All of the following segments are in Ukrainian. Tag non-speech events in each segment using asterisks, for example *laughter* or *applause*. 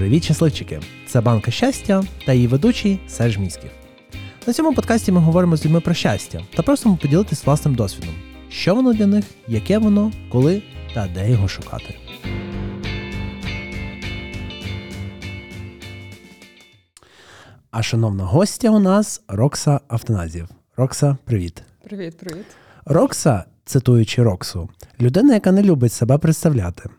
Привіт, щасливчики! Це банка щастя та її ведучий Серж Міськів. На цьому подкасті ми говоримо з людьми про щастя та просимо поділитись власним досвідом, що воно для них, яке воно, коли та де його шукати. А шановна гостя у нас Рокса Автоназів. Рокса, привіт. Привіт, привіт. Рокса, цитуючи Роксу, людина, яка не любить себе представляти.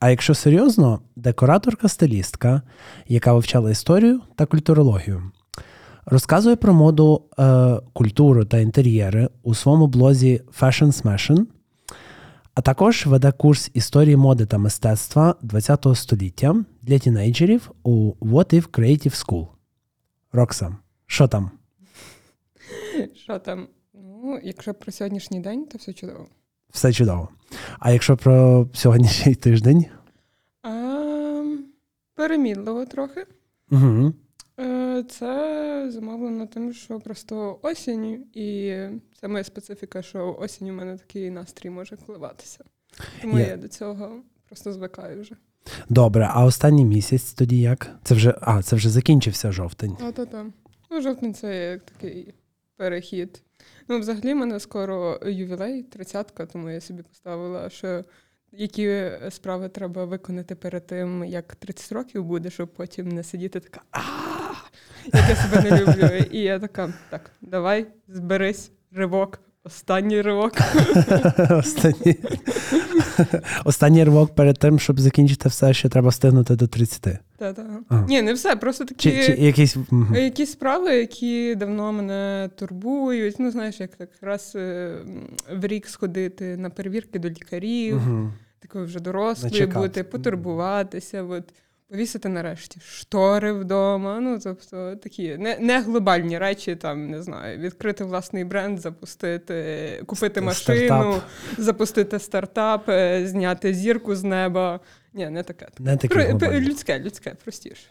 А якщо серйозно, декораторка-стилістка, яка вивчала історію та культурологію, розказує про моду, е, культуру та інтер'єри у своєму блозі Fashion Smashing, а також веде курс історії моди та мистецтва ХХ століття для тінейджерів у What If Creative School. Рокса, що там? Що там? Ну, якщо про сьогоднішній день, то все чудово. Все чудово. А якщо про сьогоднішній тиждень? А, перемідливо трохи. Угу. Це замовлено тим, що просто осінь, і це моя специфіка, що осінь у мене такий настрій може коливатися. Тому Я- я до цього просто звикаю вже. Добре, а останній місяць тоді як? Це вже а, це вже закінчився жовтень. Та-та-та. Ну, жовтень це як такий перехід. Ну, взагалі, в мене скоро ювілей, тридцятка, тому я собі поставила, що які справи треба виконати перед тим, як 30 років буде, щоб потім не сидіти така як я себе не люблю. І я така, так, давай, зберись, ривок, останній ривок. *laughs* Останній, *laughs* останній ривок перед тим, щоб закінчити все, що треба встигнути до 30. Та-та. А. Ні, не все, просто такі. Чи, чи мгм. Якісь справи, які давно мене турбують. Ну, знаєш, як так раз е, в рік сходити на перевірки до лікарів, Мгм. такою вже дорослою бути, потурбуватися, от, повісити нарешті штори вдома. Ну, тобто такі не, не глобальні речі, там, не знаю, відкрити власний бренд, запустити, купити машину, стартап. запустити стартап, е, зняти зірку з неба. Ні, не таке. Не такі Про- глобальні. людське, людське, простіше.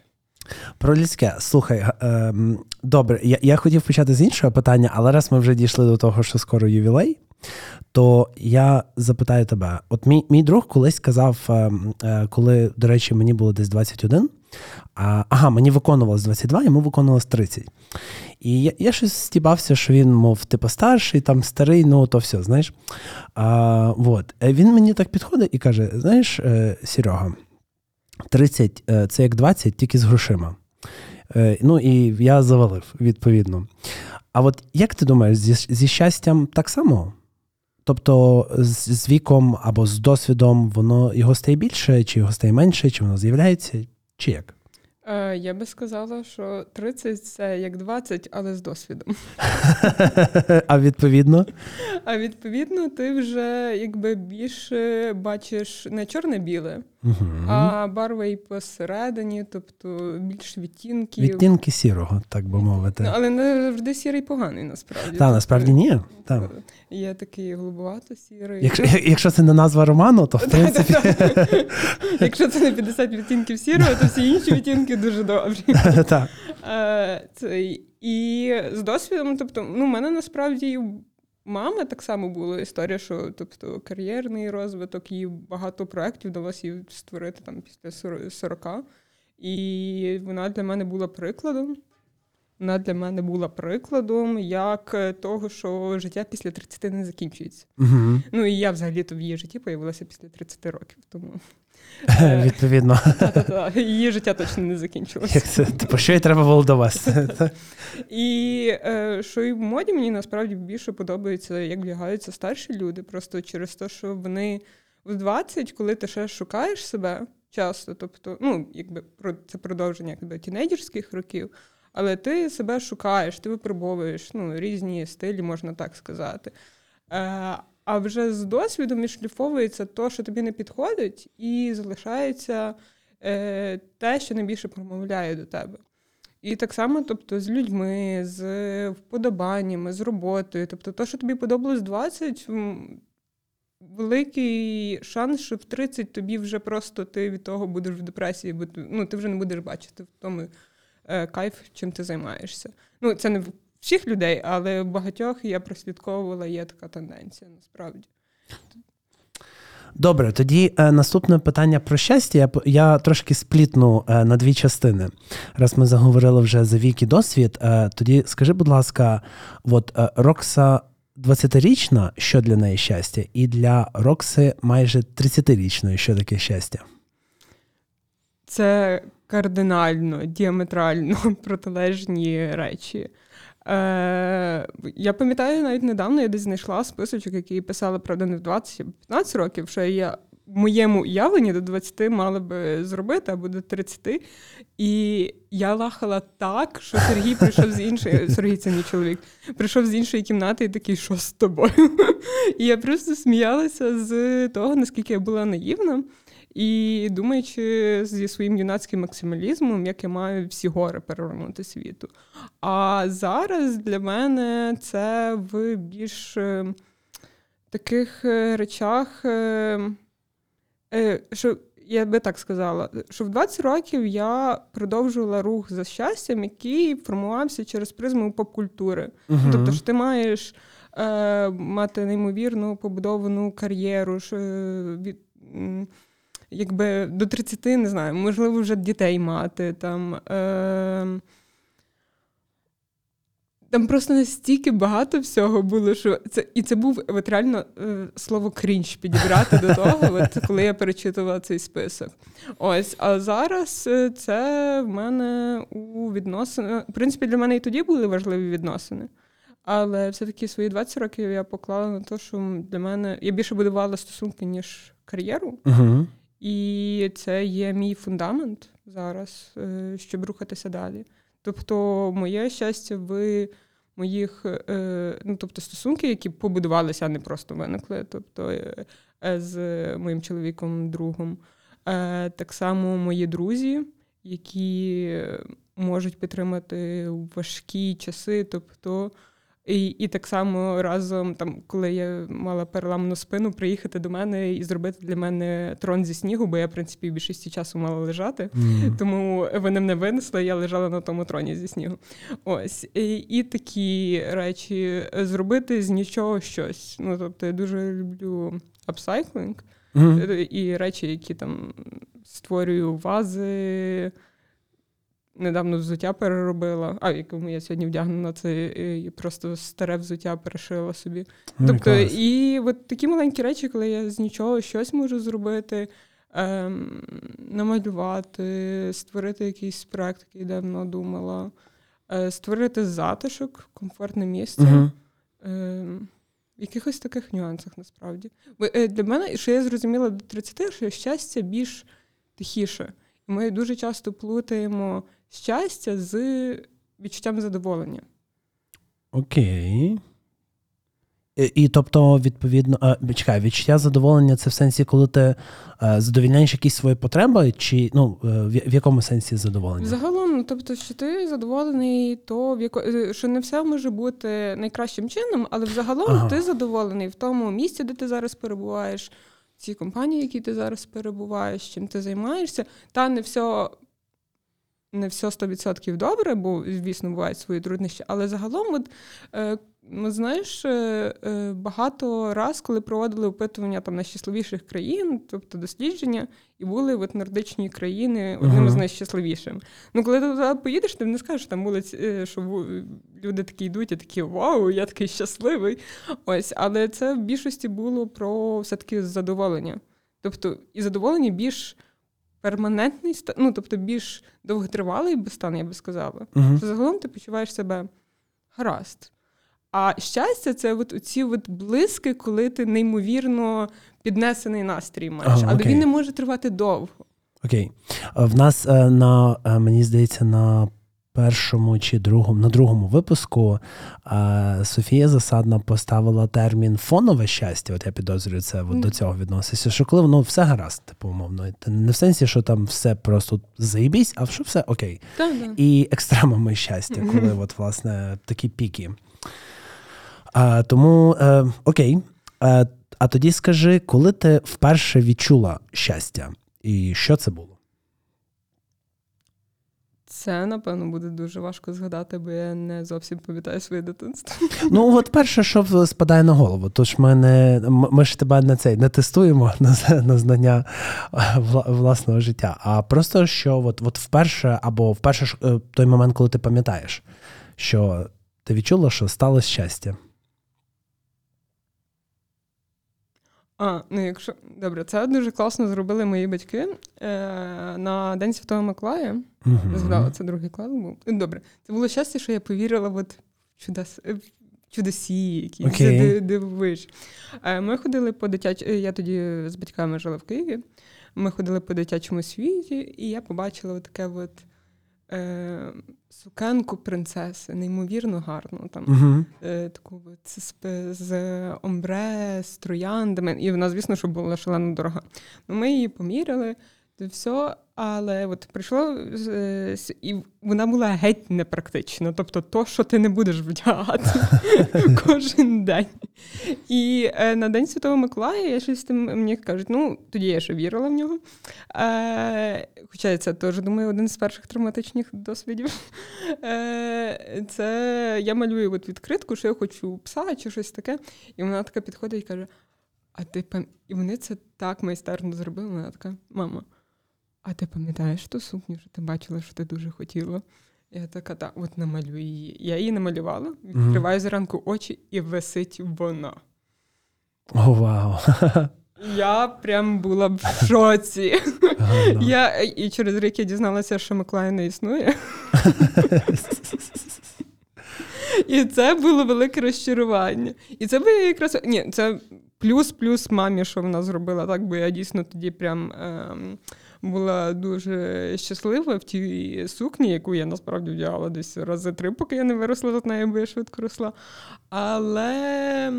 Про людське. Слухай, ем, добре, я, я хотів почати з іншого питання, але раз ми вже дійшли до того, що скоро ювілей, то я запитаю тебе: от мій, мій друг колись сказав, ем, е, коли, до речі, мені було десь 21, а, ага, мені виконувалось 22, йому виконувалось 30. І я, я щось стібався, що він, мов, типу, старший, там старий, ну то все, знаєш. А, вот. Е, Він мені так підходить і каже: знаєш, е, Серега, 30 е, це як 20, тільки з грошима. Ну і я завалив, відповідно. А от як ти думаєш, зі, зі щастям так само? Тобто з, з віком або з досвідом воно його стає більше, чи його стає менше, чи воно з'являється, чи як? Е, я би сказала, що 30 це як 20, але з досвідом. *laughs* А відповідно? А відповідно, ти вже якби більше бачиш не чорне-біле, Угу. а барва і посередині, тобто більш відтінків. Відтінки сірого, так би мовити. Ну, але не завжди сірий поганий, насправді. Та, насправді ні. Та. Тобто Є такий голубовато сірий. Якщо, якщо це не назва роману, то в *laughs* принципі. Якщо це не 50 відтінків сірого, то всі інші відтінки дуже добрі. *laughs* Так. Е, і з досвідом, тобто, ну, в мене насправді мами так само була історія, що тобто, кар'єрний розвиток, їй багато проєктів вдалося їй створити там після 40. І вона для мене була прикладом. Вона для мене була прикладом як е, того, що життя після 30 не закінчується. Угу. Ну і я взагалі-то в її житті появилася після 30 років, тому. *laughs* Відповідно. та-та-та, її життя точно не закінчилося. Як це? Типу, що їй треба було довести? *laughs* І е, що і в моді мені насправді більше подобається, як вдягаються старші люди, просто через те, що вони в 20, коли ти ще шукаєш себе часто, тобто, ну, якби про це продовження якби, тінейджерських років, але ти себе шукаєш, ти випробовуєш ну, різні стилі, можна так сказати. А вже з досвідом відшліфовується то, що тобі не підходить, і залишається е, те, що найбільше промовляє до тебе. І так само, тобто, з людьми, з вподобаннями, з роботою. Тобто, то, що тобі подобалось 20, великий шанс, що в 30 тобі вже просто ти від того будеш в депресії, бо ну, ти вже не будеш бачити в тому е, кайф, чим ти займаєшся. Ну, це не всіх людей, але багатьох я прослідковувала, є така тенденція насправді. Добре, тоді е, наступне питання про щастя. Я, я трошки сплітну е, на дві частини. Раз ми заговорили вже за вік і досвід, е, тоді скажи, будь ласка, от е, Рокса 20-річна, що для неї щастя, і для Рокси майже 30-річної, що таке щастя? Це кардинально, діаметрально *laughs* протилежні речі. Е, Я пам'ятаю, навіть недавно я десь знайшла списочок, який писали, правда, не в 20-15 років, що я в моєму уявленні до 20 мали би зробити або до 30. І я лахала так, що Сергій прийшов з іншої. *laughs* Сергій це мій чоловік, прийшов з іншої кімнати і такий, що з тобою? *laughs* І я просто сміялася з того, наскільки я була наївна. І думаючи зі своїм юнацьким максималізмом, як я маю всі гори перевернути світу. А зараз для мене це в більш е, таких е, речах, е, що я би так сказала, що в 20 років я продовжувала рух за щастям, який формувався через призму поп-культури. uh Тобто, що ти маєш е, мати неймовірну побудовану кар'єру. що від якби до 30, не знаю, можливо, вже дітей мати. там. Е, там просто настільки багато всього було, що це і це був от реально е, слово крінж підібрати до того, от, коли я перечитувала цей список. Ось, а зараз е, це в мене у відносинах. В принципі, для мене і тоді були важливі відносини. Але все-таки свої 20 років я поклала на те, що для мене я більше будувала стосунки, ніж кар'єру. Uh-huh. І це є мій фундамент зараз, е, щоб рухатися далі. Тобто, моє щастя в моїх е, ну, тобто, стосунки, які побудувалися, а не просто виникли. Тобто е, з моїм чоловіком, другом. Так само мої друзі, які можуть підтримати важкі часи. тобто і і так само разом, там, коли я мала переламану спину, приїхати до мене і зробити для мене трон зі снігу, бо я, в принципі, більшості часу мала лежати. Mm. Тому вони мене винесли, я лежала на тому троні зі снігу. Ось. І, і такі речі зробити з нічого щось. Ну, тобто, я дуже люблю апсайклинг mm. і речі, які там створюю вази недавно взуття переробила, а якому я сьогодні вдягнена, це і просто старе взуття перешила собі. Ну, тобто, клас. і от такі маленькі речі, коли я з нічого щось можу зробити, ем, намалювати, створити якийсь проект, який давно думала, е, створити затишок, комфортне місце. uh Ем, в якихось таких нюансах насправді. Бо е, для мене, що я зрозуміла до 30, що щастя більш тихіше. Ми дуже часто плутаємо щастя з відчуттям задоволення. Окей. І, і тобто, відповідно, а, чекай, відчуття задоволення це в сенсі, коли ти а, е, задовільняєш якісь свої потреби, чи ну, е, в, в якому сенсі задоволення? Загалом, ну, тобто, що ти задоволений, то в яко... Е, що не все може бути найкращим чином, але взагалом ага. ти задоволений в тому місці, де ти зараз перебуваєш, в цій компанії, в якій ти зараз перебуваєш, чим ти займаєшся, та не все не все 100% добре, бо, звісно, бувають свої труднощі, але загалом, от, е, ну, знаєш, е, е, багато раз, коли проводили опитування там найщасливіших країн, тобто дослідження, і були от нордичні країни одним uh-huh. з найщасливіших. Ну, коли ти туди поїдеш, ти не скажеш, там були що люди такі йдуть, і такі вау, я такий щасливий. Ось, але це в більшості було про все-таки задоволення. Тобто, і задоволення більш перманентний стан, ну тобто більш довготривалий стан, я би сказала. Uh-huh. Що загалом ти почуваєш себе гаразд. А щастя, це от ці от блиски, коли ти неймовірно піднесений настрій маєш, ага, але він не може тривати довго. Окей. В нас е, на е, мені здається, на першому чи другому на другому випуску е, Софія Засадна поставила термін фонове щастя. От я підозрюю, це от, до цього відноситься. Що коли воно все гаразд, типу, умовно. Не в сенсі, що там все просто заїбісь, а що все окей. Так, І екстремами щастя, коли от, власне такі піки. А, Тому е, окей. А, а тоді скажи, коли ти вперше відчула щастя, і що це було? Це, напевно, буде дуже важко згадати, бо я не зовсім пам'ятаю своє дитинство. Ну, от перше, що спадає на голову, тож ми не ми ж тебе не цей не тестуємо *laughs* на на знання власного життя. А просто що от, от вперше, або вперше е, той момент, коли ти пам'ятаєш, що ти відчула, що сталося щастя. А, ну якщо добре, це дуже класно зробили мої батьки е, на День Святого Миколая. Uh-huh. Згадала, це другий клас був. Добре, це було щастя, що я повірила от в чудес, чудесі, які okay. дивовиж. Е, ми ходили по дитячому, я тоді з батьками жила в Києві. Ми ходили по дитячому світі, і я побачила таке от е, сукенку принцеси, неймовірно гарну. Там, uh-huh. е, таку з, з омбре, з трояндами. І вона, звісно, що була шалено дорога. Ну, Ми її поміряли, все, але от прийшло і вона була геть непрактична. Тобто, то, що ти не будеш вдягати *laughs* кожен день. І е, на День Святого Миколая я щось там мені кажуть, ну тоді я ще вірила в нього. Е, Хоча це теж думаю, один з перших травматичних досвідів. Е, Це я малюю от відкритку, що я хочу пса чи щось таке. І вона така підходить і каже: А ти пам... І вони це так майстерно зробили. Вона така, мама. А ти пам'ятаєш ту сукню, що ти бачила, що ти дуже хотіла? Я така, так, от намалюю її. Я її намалювала, відкриваю mm-hmm. зранку очі і висить вона. О, вау! *laughs* Я прям була в шоці. Я, І через рік я дізналася, що Миколай не існує. *laughs* І це було велике розчарування. І це би якраз. Ні, це плюс-плюс мамі, що вона зробила, так, бо я дійсно тоді прям. Ем була дуже щаслива в тій сукні, яку я насправді вдягала десь рази три, поки я не виросла з нею, бо я швидко росла. Але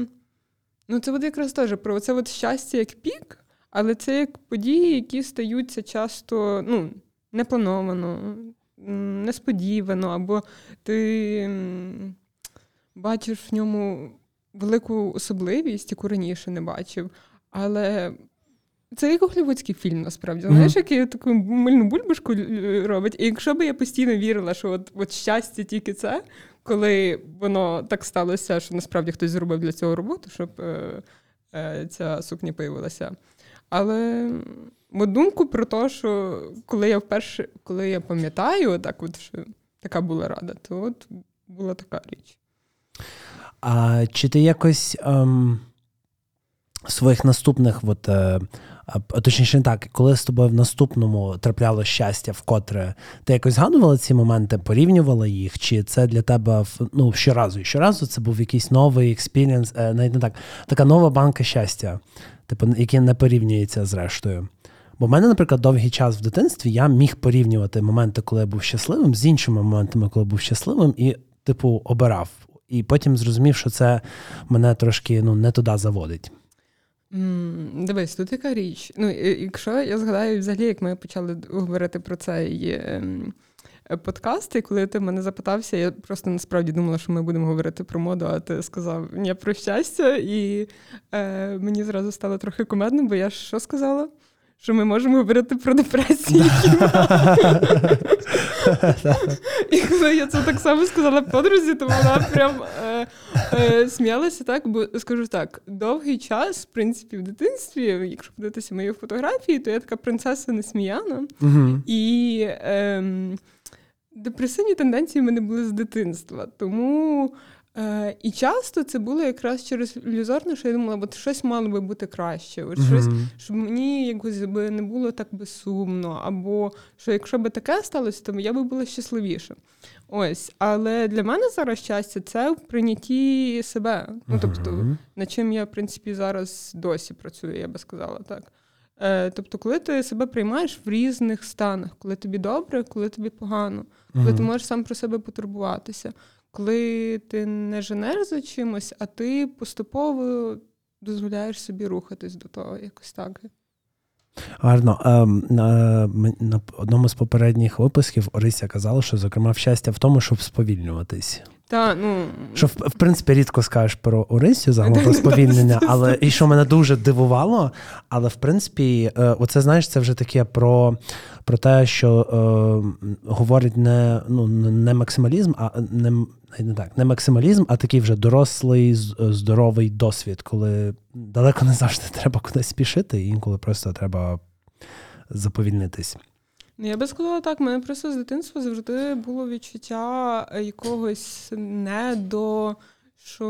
ну, це от якраз теж про це от щастя як пік, але це як події, які стаються часто ну, неплановано, несподівано, або ти бачиш в ньому велику особливість, яку раніше не бачив. Але це як голівудський фільм, насправді. Знаєш, який таку мильну бульбашку робить. І якщо б я постійно вірила, що от, от щастя тільки це, коли воно так сталося, що насправді хтось зробив для цього роботу, щоб е, е, ця сукня появилася. Але от думку про те, що коли я вперше, коли я пам'ятаю, так от, що така була рада, то от була така річ. А чи ти якось ем, своїх наступних от, е, точніше, так, коли з тобою в наступному трапляло щастя, вкотре ти якось згадувала ці моменти, порівнювала їх? Чи це для тебе ну, щоразу і щоразу це був якийсь новий experience, е, навіть не так, така нова банка щастя, типу, який не порівнюється з рештою? Бо в мене, наприклад, довгий час в дитинстві я міг порівнювати моменти, коли я був щасливим, з іншими моментами, коли був щасливим, і, типу, обирав. І потім зрозумів, що це мене трошки ну, не туди заводить. Mm, дивись, тут яка річ. Ну, Якщо я згадаю, взагалі, як ми почали говорити про цей ем, подкаст, і коли ти мене запитався, я просто насправді думала, що ми будемо говорити про моду, а ти сказав ні про щастя, і е, мені зразу стало трохи кумедно, бо я що сказала? Що ми можемо говорити про депресію. *laughs* І коли я це так само сказала подрузі, то вона прям е, е, сміялася так, бо скажу так: довгий час, в принципі, в дитинстві, якщо подивитися мої фотографії, то я така принцеса несміяна. І е, депресивні тенденції в мене були з дитинства. Тому. Е, І часто це було якраз через ілюзорно, що я думала, от щось мало би бути краще, от щось, щоб мені якось би не було так би сумно, або що якщо би таке сталося, то я би була щасливіша. Ось, але для мене зараз щастя це в прийнятті себе. Ну тобто, над чим я в принципі зараз досі працюю, я би сказала так. Е, Тобто, коли ти себе приймаєш в різних станах, коли тобі добре, коли тобі погано, коли ти можеш сам про себе потурбуватися коли ти не женеш за чимось, а ти поступово дозволяєш собі рухатись до того, якось так. Гарно. Ем, на, на одному з попередніх випусків Орися казала, що, зокрема, щастя в тому, щоб сповільнюватись. Та, ну... Що, в, в принципі, рідко скажеш про Орисію загалом *laughs* про сповільнення, *laughs* але і що мене дуже дивувало. Але в принципі, е, оце знаєш, це вже таке про про те, що е, говорить не ну, не максималізм, а не не так, не максималізм, а такий вже дорослий, здоровий досвід, коли далеко не завжди треба кудись спішити, і інколи просто треба заповільнитись. Ну, я би сказала так, мене просто з дитинства завжди було відчуття якогось не до. Що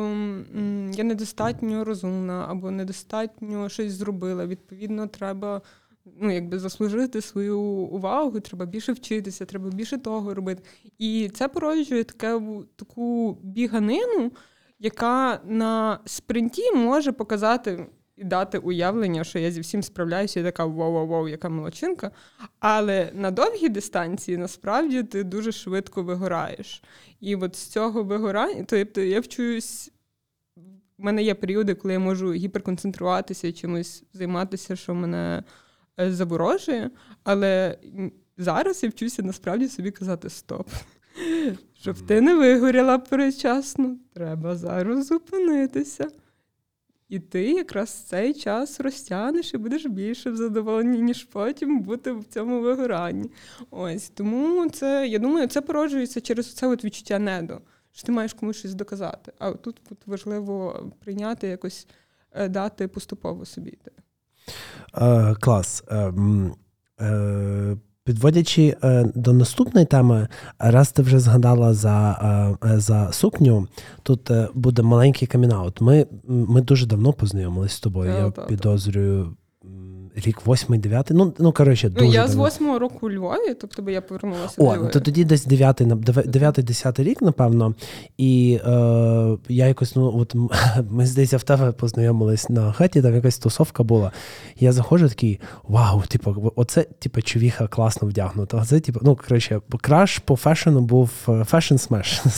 я недостатньо розумна або недостатньо щось зробила. Відповідно, треба ну, якби заслужити свою увагу, треба більше вчитися, треба більше того робити. І це породжує таке, таку біганину, яка на спринті може показати і дати уявлення, що я зі всім справляюся, і така вау-вау-вау, яка молодчинка. Але на довгій дистанції насправді ти дуже швидко вигораєш. І от з цього вигорання, тобто я вчуюсь. У мене є періоди, коли я можу гіперконцентруватися, чимось займатися, що мене е, заворожує. Але зараз я вчуся насправді собі казати стоп. Щоб ти не вигоріла передчасно, треба зараз зупинитися. І ти якраз цей час розтягнеш і будеш більше в задоволенні, ніж потім бути в цьому вигоранні. Ось тому це, я думаю, це породжується через це от відчуття недо, що ти маєш комусь щось доказати. А тут важливо прийняти, якось е, дати поступово собі. Е, Клас. Е, е, Підводячи е, до наступної теми, раз ти вже згадала за е, за сукню, тут е, буде маленький камінаут. Ми ми дуже давно познайомились з тобою. Я підозрюю рік восьмий, дев'ятий. Ну, ну коротше, дуже Ну, я давно. з восьмого року у Львові, тобто я повернулася О, до Львова. то тоді десь дев'ятий, дев'ятий, десятий рік, напевно. І е, я якось, ну, от *laughs* ми здається, в тебе познайомились на хаті, там якась тусовка була. Я заходжу такий, вау, типу, оце, типу, човіха класно вдягнута. Оце, типу, ну, коротше, краш по фешену був fashion smash. *laughs*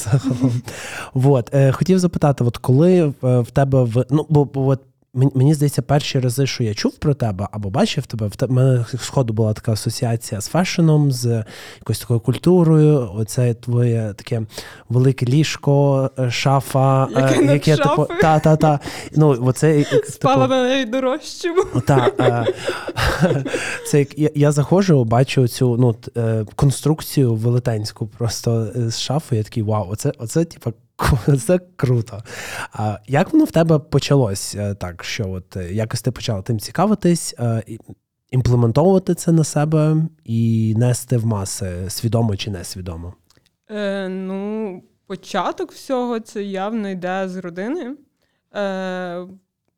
Вот. *laughs* Е, хотів запитати, от коли в тебе в ну, бо, бо от Мені здається, перші рази, що я чув про тебе або бачив тебе, в мене сходу була така асоціація з фешеном, з якоюсь такою культурою. Оце твоє таке велике ліжко, е, шафа, яке, е, яке типу, та, та, та. Ну, оце, Спала типу, на неї дорожчому. Та, е, *laughs* це я, я заходжу, бачу цю ну, е, конструкцію велетенську просто з шафи. Я такий вау, оце, оце типу, *laughs* Це круто. А Як воно в тебе почалось е, так, що от е, якось ти почала тим цікавитись, е, імплементовувати це на себе і нести в маси свідомо чи несвідомо? Е, Ну, початок всього це явно йде з родини. Е, У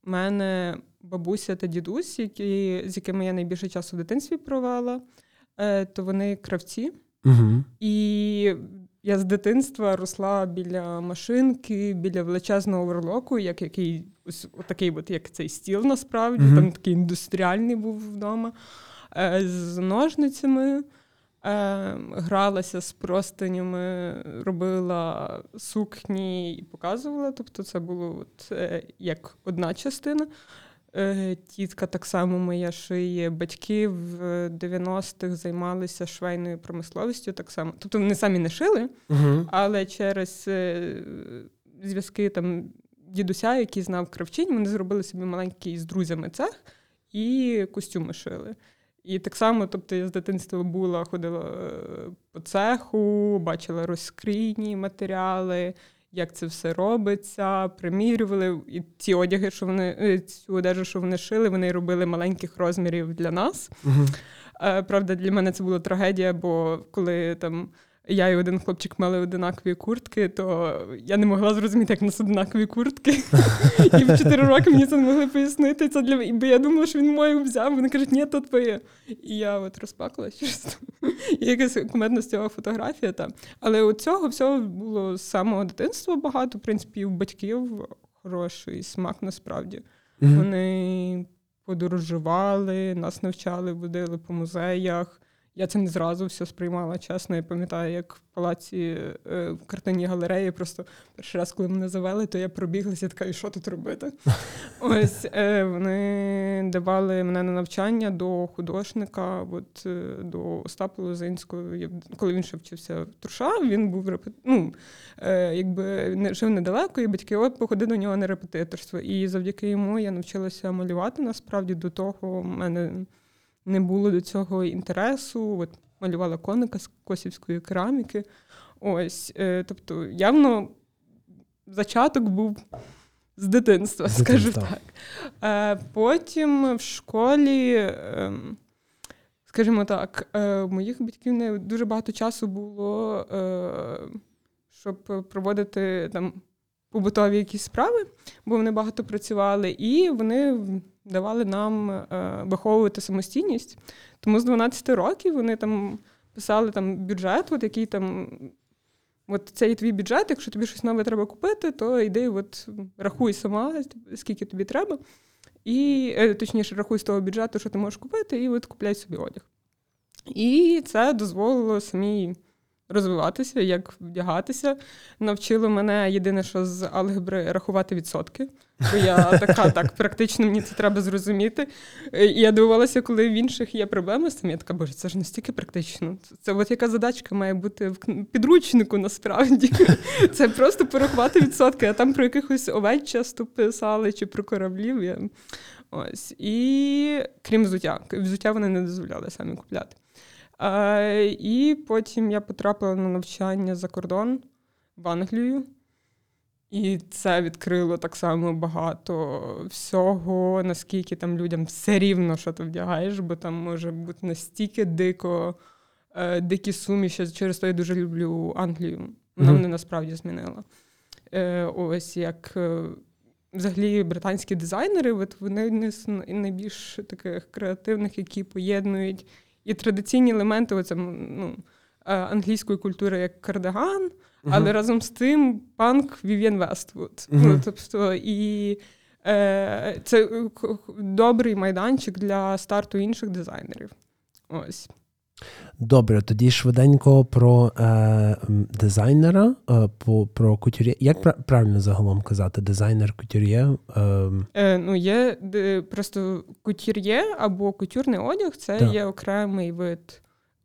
мене бабуся та дідусь, які, з якими я найбільше часу в дитинстві провела, е, то вони кравці. Угу. І я з дитинства росла біля машинки, біля величезного оверлоку, як який ось такий, от як цей стіл насправді, mm-hmm. там такий індустріальний був вдома, е, з ножницями. Е, гралася з простинями, робила сукні і показувала. Тобто, це було от, е, як одна частина. Е, тітка так само моя шиє. Батьки в 90-х займалися швейною промисловістю. Так само. Тобто вони самі не шили, uh але через е, зв'язки там дідуся, який знав кравчинь, вони зробили собі маленький з друзями цех і костюми шили. І так само, тобто я з дитинства була, ходила е, по цеху, бачила розкрійні матеріали як це все робиться, примірювали. І ці одяги, що вони е, цю одежу, що вони шили, вони робили маленьких розмірів для нас. Угу. Правда, для мене це була трагедія, бо коли там я і один хлопчик мали одинакові куртки, то я не могла зрозуміти, як у нас одинакові куртки. І в 4 роки мені це не могли пояснити. Це для бо я думала, що він мою взяв. Вони кажуть, ні, то твоє. І я от розплакалась через І якась кумедна з цього фотографія. Та. Але у цього всього було з самого дитинства багато, в принципі, у батьків хороший смак насправді. Вони подорожували, нас навчали, водили по музеях. Я це не зразу все сприймала. Чесно, я пам'ятаю, як в палаці е, в картині галереї. Просто перший раз, коли мене завели, то я пробіглася така, і що тут робити? *laughs* Ось е, вони давали мене на навчання до художника, от е, до Остапа Лозинського. Коли він ще вчився в Труша, він був ну, якби не жив недалеко, і батьки от походили до нього на репетиторство. І завдяки йому я навчилася малювати. Насправді до того в мене не було до цього інтересу. От малювала коника з косівської кераміки. Ось, е, тобто, явно зачаток був з дитинства, з скажу так. Е, потім в школі, е, скажімо так, е, у моїх батьків не дуже багато часу було, щоб проводити там побутові якісь справи, бо вони багато працювали, і вони давали нам е, виховувати самостійність. Тому з 12 років вони там писали там бюджет, от який там. От це і твій бюджет, якщо тобі щось нове треба купити, то йди, от рахуй сама, скільки тобі треба. І е, точніше, рахуй з того бюджету, що ти можеш купити, і от купляй собі одяг. І це дозволило самій розвиватися, як вдягатися. Навчило мене єдине, що з алгебри рахувати відсотки. Бо я така, так, практично мені це треба зрозуміти. І я дивувалася, коли в інших є проблеми з цим. Я така, боже, це ж настільки практично. Це от яка задачка має бути в підручнику насправді. Це просто порахувати відсотки, а там про якихось овець часто писали чи про кораблів. Ось. І крім взуття. Взуття вони не дозволяли самі купляти. І потім я потрапила на навчання за кордон в Англію. І це відкрило так само багато всього, наскільки там людям все рівно, що ти вдягаєш, бо там може бути настільки дико, е, дикі суміші. Через то я дуже люблю Англію. Вона мене насправді змінила. Е, Ось як е, взагалі британські дизайнери, от вони не з найбільш таких креативних, які поєднують і традиційні елементи оце, ну, е, англійської культури як кардиган, uh-huh. але разом з тим панк Вів'єн Вествуд. Uh-huh. Ну, тобто, і е, це добрий майданчик для старту інших дизайнерів. Ось. Добре, тоді швиденько про е, дизайнера, е, по, про кутюр'є. Як правильно загалом казати? Дизайнер кутюр'є? Е... Е, ну, є просто кутюр'є або кутюрний одяг це так. є окремий вид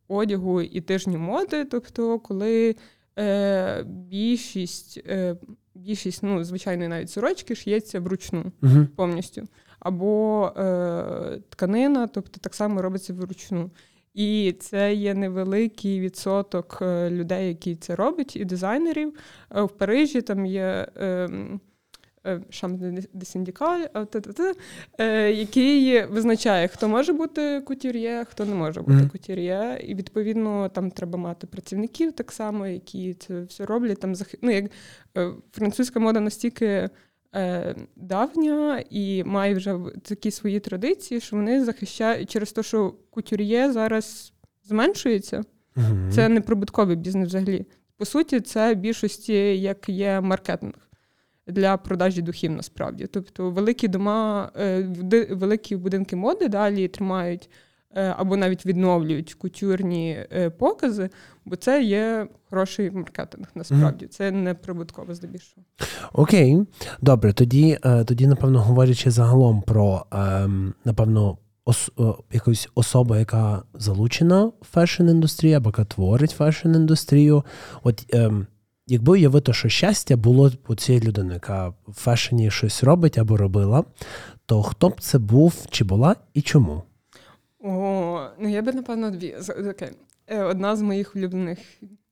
одягу і тижні моди. Тобто, коли е, більшість, е, більшість, ну, звичайно, навіть сорочки ш'ється вручну угу. повністю. Або е, тканина, тобто так само робиться вручну. І це є невеликий відсоток е, людей, які це роблять, і дизайнерів. Е, в Парижі там є Шам де Сіндікаль, який визначає, хто може бути кутюр'є, хто не може бути кутюр'є. І відповідно там треба мати працівників так само, які це все роблять. Там ну, як е, французька мода настільки е, давня і має вже такі свої традиції, що вони захищають через те, що кутюр'є зараз зменшується. Mm-hmm. Це не прибутковий бізнес взагалі. По суті, це в більшості як є маркетинг для продажі духів насправді. Тобто великі дома, е, великі будинки моди далі тримають. Е, або навіть відновлюють кутюрні е, покази, бо це є хороший маркетинг. Насправді це не прибутково здебільшого. Окей, добре. Тоді, тоді, напевно, говорячи загалом про ем, напевно ос, якусь особу, яка залучена в fashion індустрію або яка творить fashion індустрію. От ем, Якби уявити, що щастя було у цієї людини, яка в фешені щось робить або робила, то хто б це був чи була і чому? О, ну я би напевно дві. Окей. Е, одна з моїх улюблених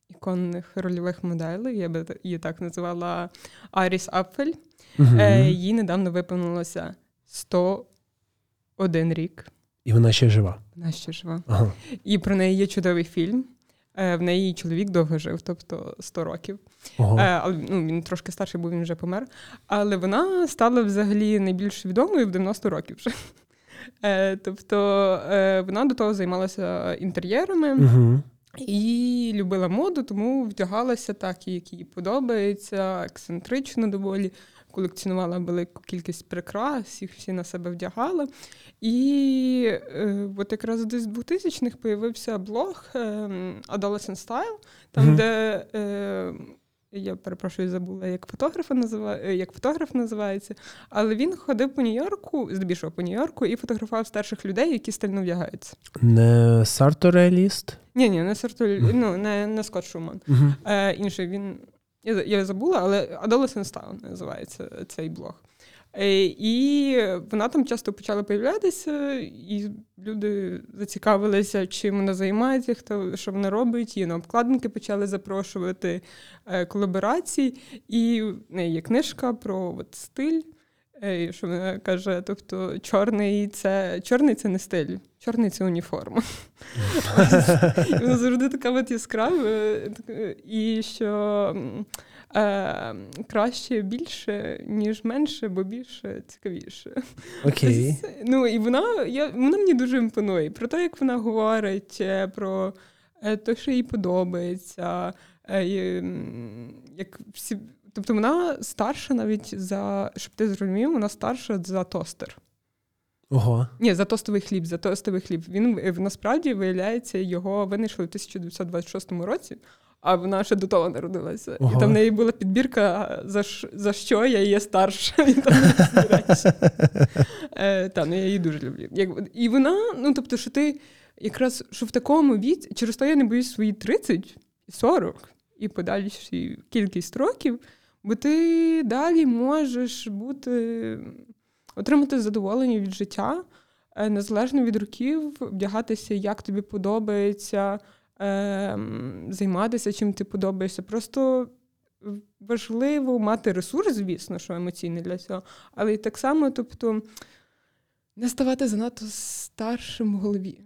іконних рольових моделей, я би її так називала Айріс Апфель. Угу. Їй недавно виповнилося 101 рік. І вона ще жива. Вона ще жива. Ага. І про неї є чудовий фільм. Е, в неї чоловік довго жив, тобто 100 років. Ага. Е, але ну, він трошки старший, бо він вже помер. Але вона стала взагалі найбільш відомою в 90 років. вже. Е, тобто вона до того займалася інтер'єрами. Угу. І любила моду, тому вдягалася так, як їй подобається, ексцентрично доволі. колекціонувала велику кількість прикрас, їх всі на себе вдягала. І е, от якраз десь з 2000-х появився блог е, Adolescent Style, там, mm-hmm. де. Е, я перепрошую, забула, як фотографа називає, е, як фотограф називається. Але він ходив по Нью-Йорку, здебільшого по Нью-Йорку, і фотографував старших людей, які стильно вдягаються. Не сартореліст? Ні, ні, не сартореліст, ну, не, не Скотт Шуман. Е, Інший він. Я я забула, але Adolescent Style називається цей блог. Е, і вона там часто почала появлятися, і люди зацікавилися, чим вона займається, хто що вона робить. І на обкладинки почали запрошувати е, колаборації. І в неї є книжка про от, стиль. Е, що вона каже, тобто чорний це чорний це не стиль, чорний це уніформа. *laughs* Вона завжди така от яскрава, і що е, краще більше, ніж менше, бо більше цікавіше. Окей. Ну і вона я, вона мені дуже імпонує про те, як вона говорить, е, про е, те, що їй подобається. Е, як всі, Тобто вона старша навіть за, щоб ти зрозумів, вона старша за тостер. Ого. Ні, за тостовий хліб, за тостовий хліб. Він насправді виявляється, його винайшли в 1926 році, а вона ще до того народилася. Ого. І там в неї була підбірка, за за що я є старша. І там *laughs* е, Та, ну я її дуже люблю. Як, І вона, ну тобто, що ти якраз що в такому віці, через то я не боюсь свої 30 40 і подальші кількість років, бо ти далі можеш бути, отримати задоволення від життя, е, незалежно від років, вдягатися, як тобі подобається е, займатися, чим ти подобаєшся. Просто важливо мати ресурс, звісно, що емоційний для цього, але і так само, тобто, не ставати занадто старшим в голові.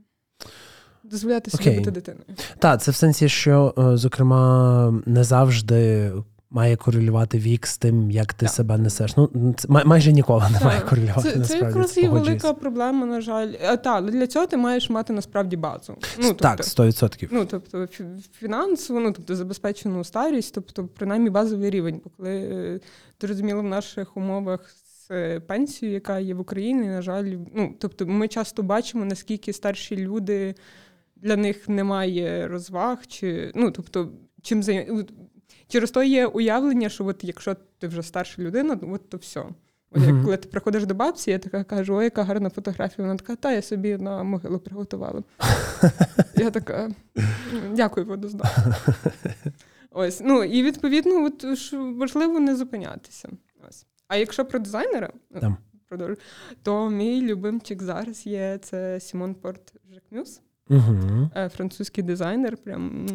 Дозволяти собі okay. бути дитиною. Так, це в сенсі, що, е, зокрема, не завжди має корелювати вік з тим, як ти так. себе несеш. Ну це майже ніколи не так. має корелювати. Це це якраз і велика проблема, на жаль. А, та, для цього ти маєш мати насправді базу. Ну, тобто, Так, 100%. Ну, тобто, фінансову, ну тобто забезпечену старість, тобто, принаймні базовий рівень. Бо коли е, ти розуміло в наших умовах. З пенсією, яка є в Україні, на жаль, ну тобто ми часто бачимо, наскільки старші люди для них немає розваг, чи ну тобто, чим займ... Через то є уявлення, що от якщо ти вже старша людина, от то все. От як коли ти приходиш до бабці, я така кажу, ой, яка гарна фотографія. Вона така, та я собі на могилу приготувала. *laughs* Я така, дякую, водознав. Ось, ну і відповідно, от важливо не зупинятися. Ось. А якщо про дизайнера, Там. то мій любимчик зараз є це Сімон Порт Жекмюс. Угу. Французький дизайнер, прям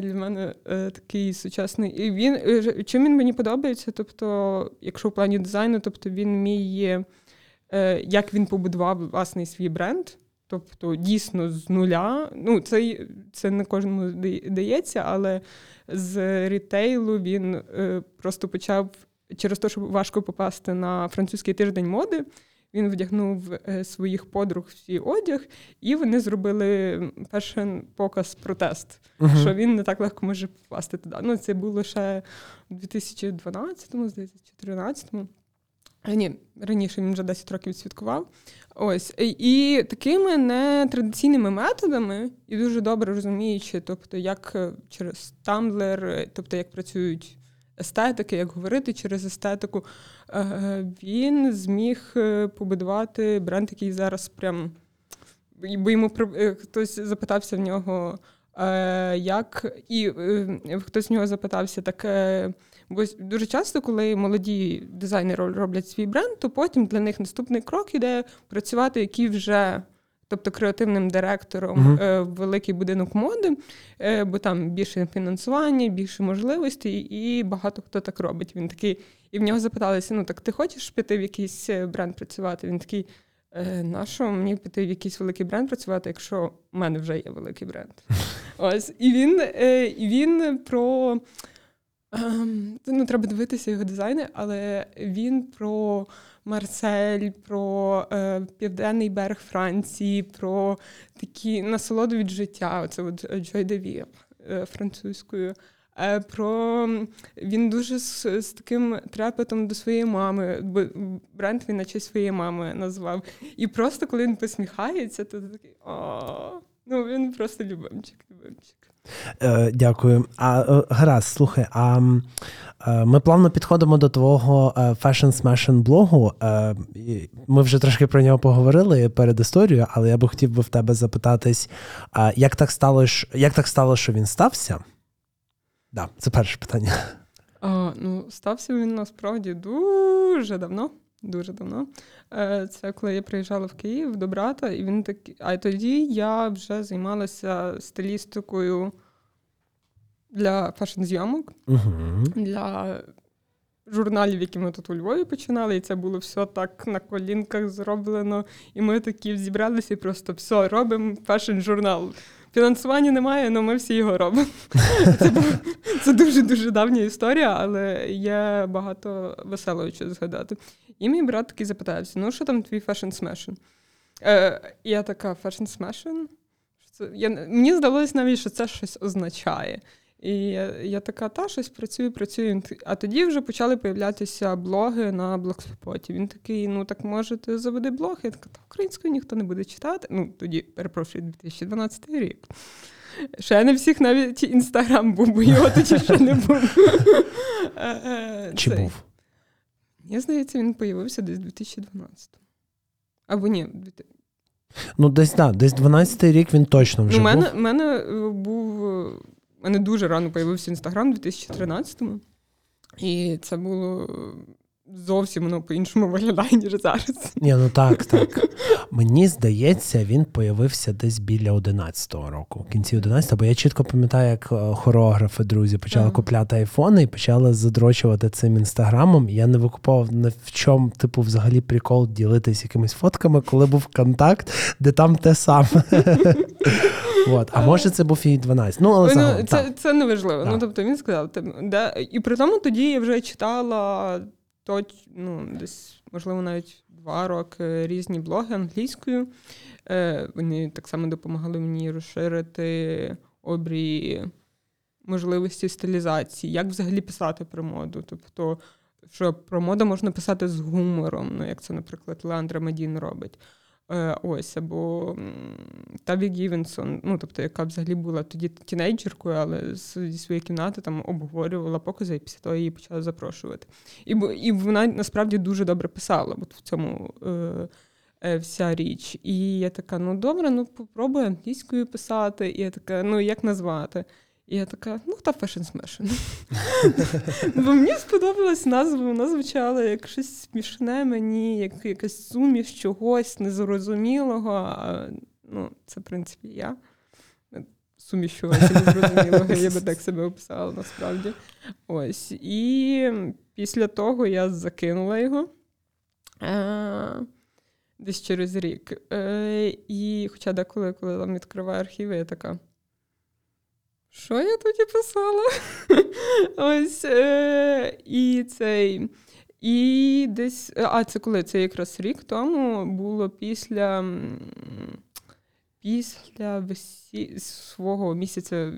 для мене е, такий сучасний. І він е, чим він мені подобається? Тобто, якщо в плані дизайну, тобто він вміє, як він побудував власний свій бренд. Тобто, дійсно з нуля. Ну, це це не кожному дається, але з рітейлу він просто почав через те, що важко попасти на французький тиждень моди. Він вдягнув е, своїх подруг всі одяг, і вони зробили перший показ протест, uh-huh. що він не так легко може попасти туди. Ну, це було ще у 2012-му, здається, 2014-му. Ні, раніше він вже 10 років святкував. Ось. І такими нетрадиційними методами, і дуже добре розуміючи, тобто, як е, через Tumblr, тобто як працюють естетики, як говорити через естетику, е, він зміг е, побудувати бренд, який зараз прям. Бо йому е, хтось запитався в нього, як, і хтось в нього запитався так. Бо дуже часто, коли молоді дизайнери роблять свій бренд, то потім для них наступний крок іде працювати, які вже тобто креативним директором uh-huh. в великий будинок моди, е, бо там більше фінансування, більше можливостей, і багато хто так робить. Він такий, і в нього запиталися: ну так ти хочеш піти в якийсь е, бренд працювати? Він такий. Нащо мені піти в якийсь великий бренд працювати, якщо в мене вже є великий бренд? *laughs* Ось і він і він про ем, ну, треба дивитися його дизайни, але він про Марсель, про е, Південний берег Франції, про такі насолоду від життя. Оце от Джой Девір е, французькою. Е, про він дуже з, з таким трепетом до своєї мами, бо бренд він наче своєї мами назвав. І просто коли він посміхається, то такий о, ну він просто любимчик, любимчик. Е, Дякую. А е, гаразд, слухай, а ми плавно підходимо до твого Fashion Smashing блогу. Ми вже трошки про нього поговорили перед історією, але я би хотів би в тебе запитатись, як так стало, як так стало, що він стався? Да, це перше питання. А, Ну, стався він насправді дуже давно. Дуже давно. Е, це коли я приїжджала в Київ до брата, і він такий. А тоді я вже займалася стилістикою для фешн-зйомок, uh для журналів, які ми тут у Львові починали, і це було все так на колінках зроблено. І ми такі зібралися і просто все робимо fashion-журнал. Фінансування немає, але ми всі його робимо. *laughs* Це це дуже-дуже давня історія, але є багато веселого чого згадати. І мій брат такий запитався: ну що там твій fashion smashion? Е, Я така fashion smashion? Мені здалося навіть, що це щось означає. І я, я така, та щось працюю, працюю. А тоді вже почали появлятися блоги на блогспоті. Він такий: ну так може, ти заведи блог? Я така, та українською ніхто не буде читати. Ну, тоді, перепрошую, 2012 рік. Ще не всіх навіть інстаграм був, бо його тоді ще не *laughs* був. Е, е, Чи був? Мені здається, він з'явився десь 2012. Або ні, Ну, десь так, да, десь 12-й рік він точно вже. У ну, мене, був. Мене дуже рано появився інстаграм у 2013-му. І це було зовсім воно по-іншому *laughs* виглядає, ніж зараз. Ні, ну так, так. Мені здається, він появився десь біля 11-го року, в кінці 11-го, бо я чітко пам'ятаю, як е, хореографи, друзі, почали ага. купляти айфони і почали задрочувати цим інстаграмом. Я не викупав не в чому, типу, взагалі прикол ділитись якимись фотками, коли був контакт, де там те саме. *laughs* От. А може це був і 12. Ну, але загалом, ну, Це це не важливо. Ну, тобто він сказав, де... і при тому тоді я вже читала точ, ну, десь, можливо, навіть два роки різні блоги англійською. Е, Вони так само допомагали мені розширити обрії можливості стилізації, як взагалі писати про моду. Тобто, що про моду можна писати з гумором, ну, як це, наприклад, Леандра Медін робить. Е, ось, або Таві Гевінсон, ну, тобто, яка взагалі була тоді тінейджеркою, але зі своєї кімнати там обговорювала покази, і після того її почали запрошувати. І і вона насправді дуже добре писала от в цьому е, е, вся річ. І я така: ну добре, ну попробуй англійською писати. І я така, ну як назвати? І я така, ну та fashion smashion. *laughs* Бо мені сподобалась назва, вона звучала як щось смішне мені, як якась суміш чогось незрозумілого. Ну, Це, в принципі, я. Суміш чогось незрозумілого, я би так себе описала насправді. Ось. І після того я закинула його е- десь через рік. Е- І хоча деколи, коли там відкриваю архіви, я така. Що я тоді писала? *laughs* Ось е, і цей. І десь. А, це коли? Це якраз рік тому було після після весі... свого місяця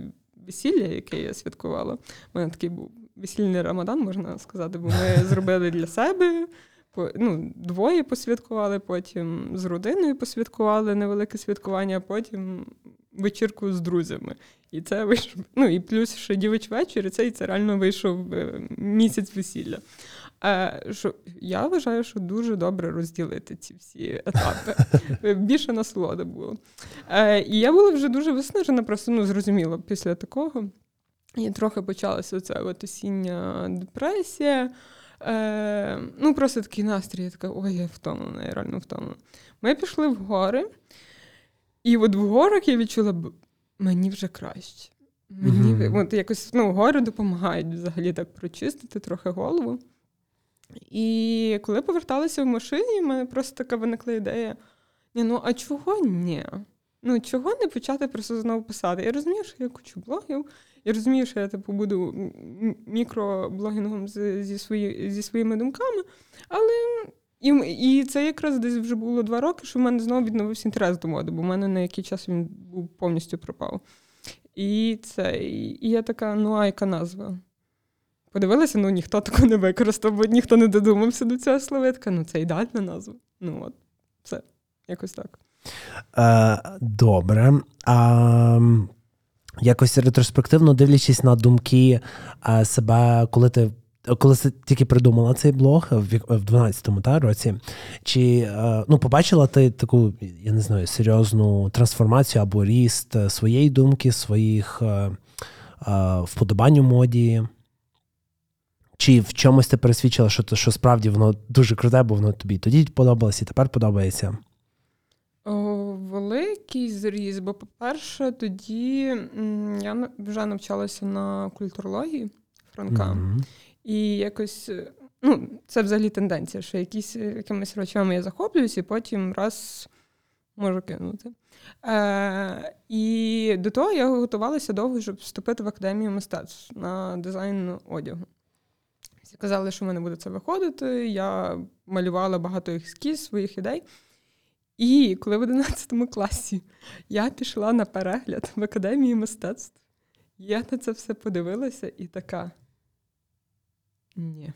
весілля, яке я святкувала. У мене такий був весільний рамадан, можна сказати, бо ми *laughs* зробили для себе. Ну, Двоє посвяткували, потім з родиною посвяткували невелике святкування, а потім вечірку з друзями. І це вийшов. Ну і плюс ще дівич вечір, і це і це реально вийшов е, місяць весілля. Е, що Я вважаю, що дуже добре розділити ці всі етапи. *laughs* Більше насолоди було. Е, І я була вже дуже виснажена, просто ну, зрозуміло, після такого. І трохи почалася оця от осіння депресія. Е, Ну, просто такий настрій, я така, ой, я втомлена, я реально втомлена. Ми пішли в гори, і от в горах я відчула, мені вже краще. Мені mm-hmm. от якось ну, гори допомагають взагалі так прочистити трохи голову. І коли поверталася в машині, в мене просто така виникла ідея: ні, ну а чого ні? Ну, чого не почати просто знову писати? Я розумію, що я кучу блогів, я розумію, що я типу буду мікроблогінгом зі свої, зі своїми думками, але і і це якраз десь вже було два роки, що в мене знову відновився інтерес до моди, бо в мене на який час він був повністю пропав. І це, і я така, ну а яка назва? Подивилася, ну ніхто таку не використав, бо ніхто не додумався до цього така, ну це ідеальна назва. Ну от, це якось так. Е, Добре. А якось ретроспективно дивлячись на думки е, себе, коли ти. Коли ти тільки придумала цей блог в 12-му та, році, чи е, ну, побачила ти таку, я не знаю, серйозну трансформацію або ріст е, своєї думки, своїх вподобань у моді? Чи в чомусь ти пересвідчила, що що справді воно дуже круте, бо воно тобі тоді подобалось і тепер подобається? О, Великий зріз, бо, по-перше, тоді я вже навчалася на культурології Франка. Mm-hmm. І якось, ну, це взагалі тенденція, що якісь якимись речами я захоплююсь, і потім раз можу кинути. Е, І до того я готувалася довго, щоб вступити в академію мистецтв на дизайн одягу. Всі казали, що в мене буде це виходити. Я малювала багато ескіз своїх ідей. І коли в 11 класі я пішла на перегляд в академії мистецтв, я на це все подивилася і така. Ні.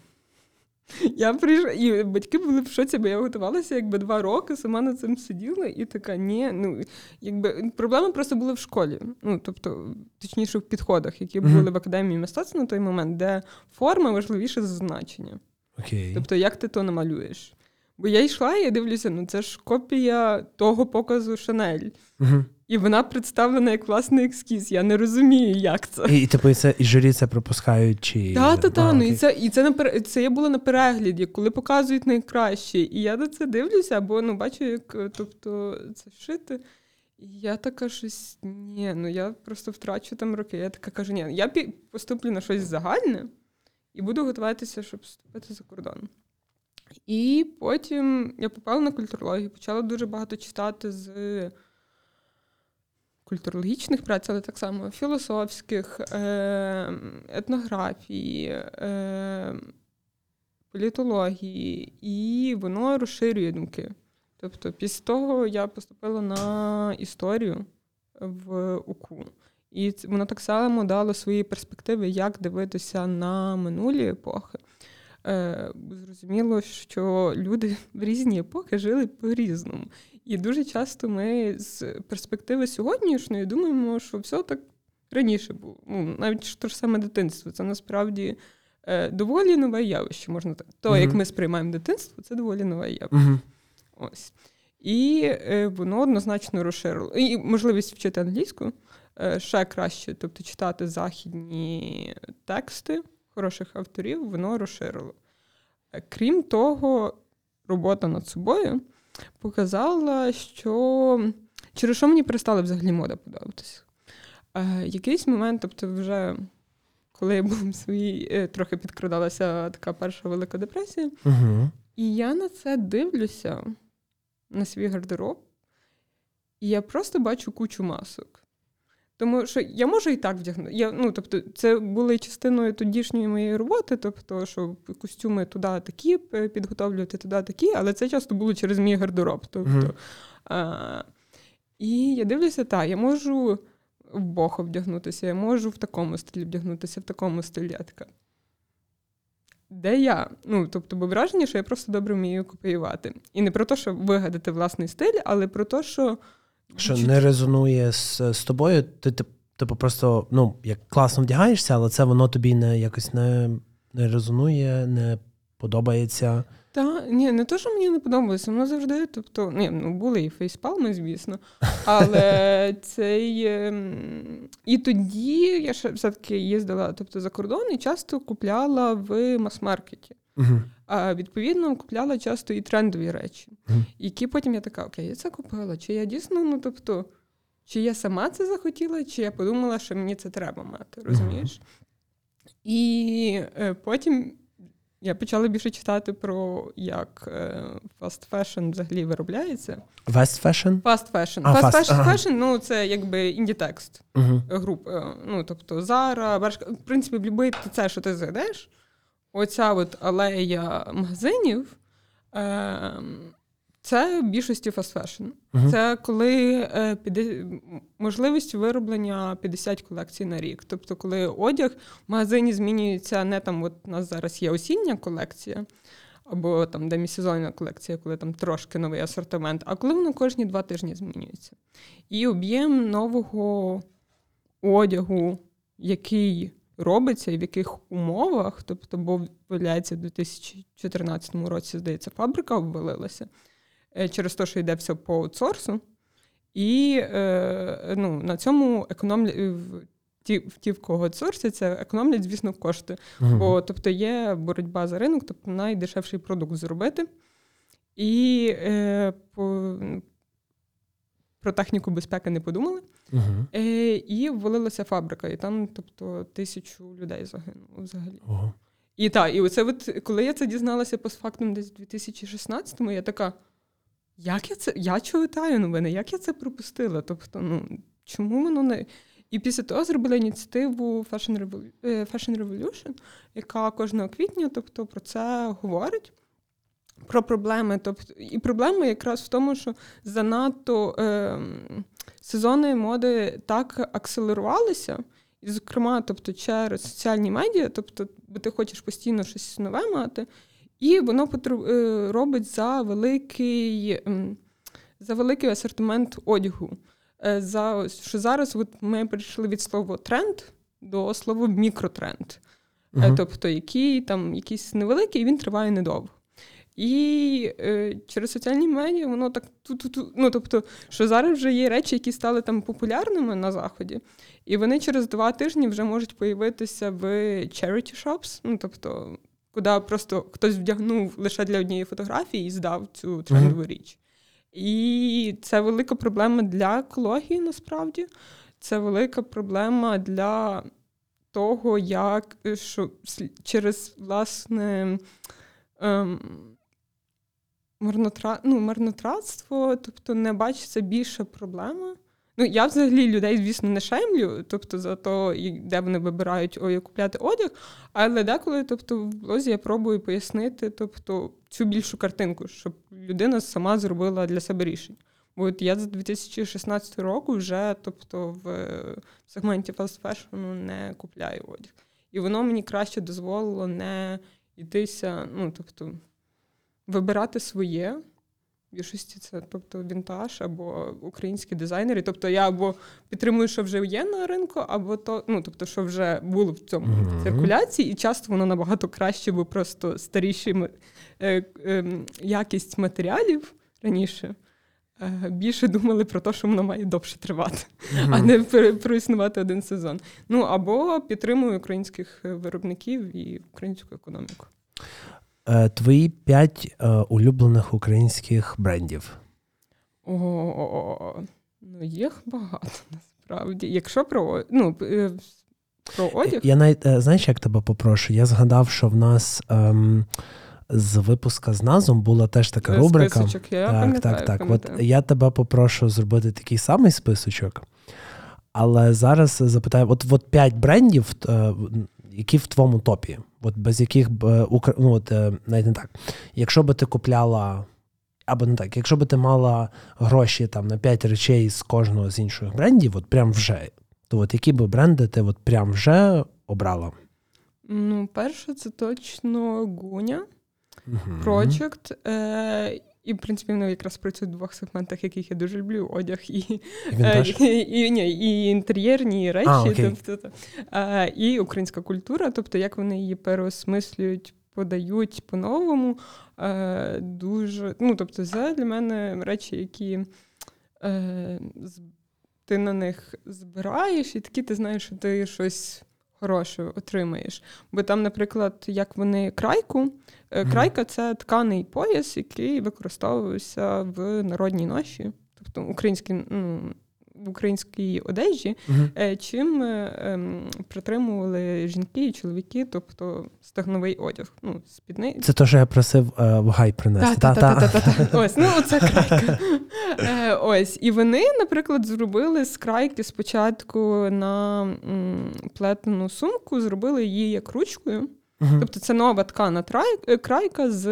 Я прийшла, і батьки були в шоці, бо я готувалася якби два роки, сама над цим сиділа, і така, ні, ну якби проблема просто була в школі. Ну, тобто, точніше, в підходах, які були mm-hmm. в академії мистецтва на той момент, де форма важливіше за значення. Okay. Тобто, як ти то намалюєш? Бо я йшла і я дивлюся, ну це ж копія того показу Шанель. Uh-huh. І вона представлена як власний екскіз. Я не розумію, як це. І типу, це і журі це пропускають чи. Так, так, так. Ну і це і це на це я була на перегляді, коли показують найкраще. І я на це дивлюся, бо ну бачу, як тобто це шити. І я така щось ні, ну я просто втрачу там роки. Я така кажу, ні, я поступлю на щось загальне і буду готуватися, щоб вступити за кордон. І потім я попала на культурологію, почала дуже багато читати з культурологічних праць, але так само філософських, е, етнографії, е, політології, і воно розширює думки. Тобто, після того я поступила на історію в УКУ. І воно так само дало свої перспективи, як дивитися на минулі епохи. Е, Зрозуміло, що люди *laughs* в різні епохи жили по-різному. І дуже часто ми з перспективи сьогоднішньої думаємо, що все так раніше було. Ну, Навіть те ж саме дитинство. Це насправді е, доволі нове явище. можна так. То, mm-hmm. як ми сприймаємо дитинство, це доволі нове явище. Mm-hmm. Ось. І е, воно однозначно розширило. І можливість вчити англійську е, ще краще, тобто читати західні тексти хороших авторів, воно розширило. Е, крім того, робота над собою показала, що через що мені перестала взагалі мода подобатися. Е, Якийсь момент, тобто, вже коли я був свої, е, трохи підкрадалася така перша велика депресія, угу. і я на це дивлюся, на свій гардероб, і я просто бачу кучу масок. Тому що я можу і так вдягнути. Я, ну, тобто, Це були частиною тодішньої моєї роботи, тобто, що костюми туди такі підготовлювати, туди такі, але це часто було через мій гардероб. Тобто, mm-hmm. а, І я дивлюся, так, я можу в бохо вдягнутися, я можу в такому стилі вдягнутися, в такому стилі. Я така. Де я? Ну, тобто, бо враження, що я просто добре вмію копіювати. І не про те, що вигадати власний стиль, але про те, що. Що не резонує з, з тобою, ти типу просто ну, як класно вдягаєшся, але це воно тобі не якось не не резонує, не подобається. Та ні, не те, що мені не подобається, воно завжди. Тобто, ні, ну були і фейспалми, звісно. Але *laughs* цей. Ем, і тоді я ще все-таки їздила тобто, за кордон і часто купляла в мас-маркеті. Угу. А відповідно купляла часто і трендові речі, угу. які потім я така, окей, я це купила. Чи я дійсно, ну тобто, чи я сама це захотіла, чи я подумала, що мені це треба мати, розумієш? І е, потім я почала більше читати про як е, fast fashion взагалі виробляється. Fast fashion? Fast fashion. А, fast, fast fashion, ага. ну це якби інді-текст угу. груп. Е, ну, тобто Зара, Бершка. В принципі, будь-який це, що ти зайдеш, оця от алея магазинів. Е, Це в більшості fast fashion. Uh-huh. Це коли е, піде, можливість вироблення 50 колекцій на рік. Тобто, коли одяг в магазині змінюється не там, от у нас зараз є осіння колекція, або там демісезонна колекція, коли там трошки новий асортимент, а коли воно кожні два тижні змінюється. І об'єм нового одягу, який робиться і в яких умовах, тобто, бо виявляється, в 2014 році, здається, фабрика обвалилася е, через те, що йде все по аутсорсу. І е, ну, на цьому економлять ті, в ті, в кого аутсорсяться, економлять, звісно, кошти. uh Бо тобто є боротьба за ринок, тобто найдешевший продукт зробити. І е, по, про техніку безпеки не подумали. Uh-huh. Е, І ввалилася фабрика, і там, тобто, тисячу людей загинуло взагалі. Uh-huh. І так, і оце, от, коли я це дізналася постфактум десь в 2016-му, я така. Як я це? Я читаю новини, як я це пропустила? Тобто, ну чому воно не. І після того зробили ініціативу Fashion Revolution, яка кожного квітня тобто, про це говорить про проблеми. Тобто, І проблема якраз в тому, що занадто е, сезони моди так акселерувалися. І, зокрема, тобто, через соціальні медіа, тобто, бо ти хочеш постійно щось нове мати, і воно е, робить за великий ем, за великий асортимент одягу. Е, за, Що зараз от ми прийшли від слова тренд до слова мікротренд. Uh-huh. Тобто, який там якийсь невеликий, і він триває недовго. І е, через соціальні медіа воно так ту-ту-ту. Ну тобто, що зараз вже є речі, які стали там популярними на заході, і вони через два тижні вже можуть появитися в charity shops, ну тобто, куди просто хтось вдягнув лише для однієї фотографії і здав цю трендову річ. І це велика проблема для екології насправді. Це велика проблема для того, як що через власне. Ем, марнотра... ну, марнотратство, тобто не бачиться більша проблема. Ну, я взагалі людей, звісно, не шемлю, тобто за то, де вони вибирають ой, купляти одяг, але деколи, тобто, в блозі я пробую пояснити тобто, цю більшу картинку, щоб людина сама зробила для себе рішення. Бо от я з 2016 року вже тобто, в сегменті fast fashion не купляю одяг. І воно мені краще дозволило не йтися, ну, тобто, вибирати своє. В більшості це тобто вінтаж або українські дизайнери. Тобто я або підтримую, що вже є на ринку, або то, ну тобто, що вже було в цьому mm-hmm. циркуляції, і часто воно набагато краще, бо просто старіші е, е, якість матеріалів раніше. Е, більше думали про те, що воно має довше тривати, mm-hmm. а не проіснувати один сезон. Ну або підтримую українських виробників і українську економіку. Е, твої п'ять е, улюблених українських брендів. О, ну їх багато *laughs* насправді. Якщо про ну, е, про одяг. Я навіть знаєш, як тебе попрошу? Я згадав, що в нас. Ем, з випуска з назом була теж така рубрика. Списочок, я так, так, так. От я тебе попрошу зробити такий самий списочок, але зараз запитаю: от от п'ять брендів, які в твоєму топі, от без яких б е, ну, от, е, навіть не так. Якщо би ти купляла, або не так, якщо би ти мала гроші там на 5 речей з кожного з інших брендів, от прям вже, то от які би бренди ти от прям вже обрала? Ну, перше, це точно Гуня. Project. Е, і, в принципі, вони якраз працюють в двох сегментах, яких я дуже люблю: одяг і е, і, і, ні, і інтер'єрні речі, а, тобто, а, і українська культура, тобто як вони її переосмислюють, подають по-новому. А, дуже, ну, тобто, це для мене речі, які е, ти на них збираєш, і такі ти знаєш, що ти щось хороше отримаєш. Бо там, наприклад, як вони крайку. Е, крайка це тканий пояс, який використовувався в народній ноші, тобто українські ну, в українській одежі, uh-huh. чим е, ем, притримували жінки і чоловіки, тобто стегновий одяг. Ну, спідни. Це те, що я просив е, в гай принести. Ось, ну це крайка. Ось. І вони, наприклад, зробили з крайки спочатку на плетену сумку, зробили її як ручкою. Uh-huh. Тобто це нова ткана крайка з.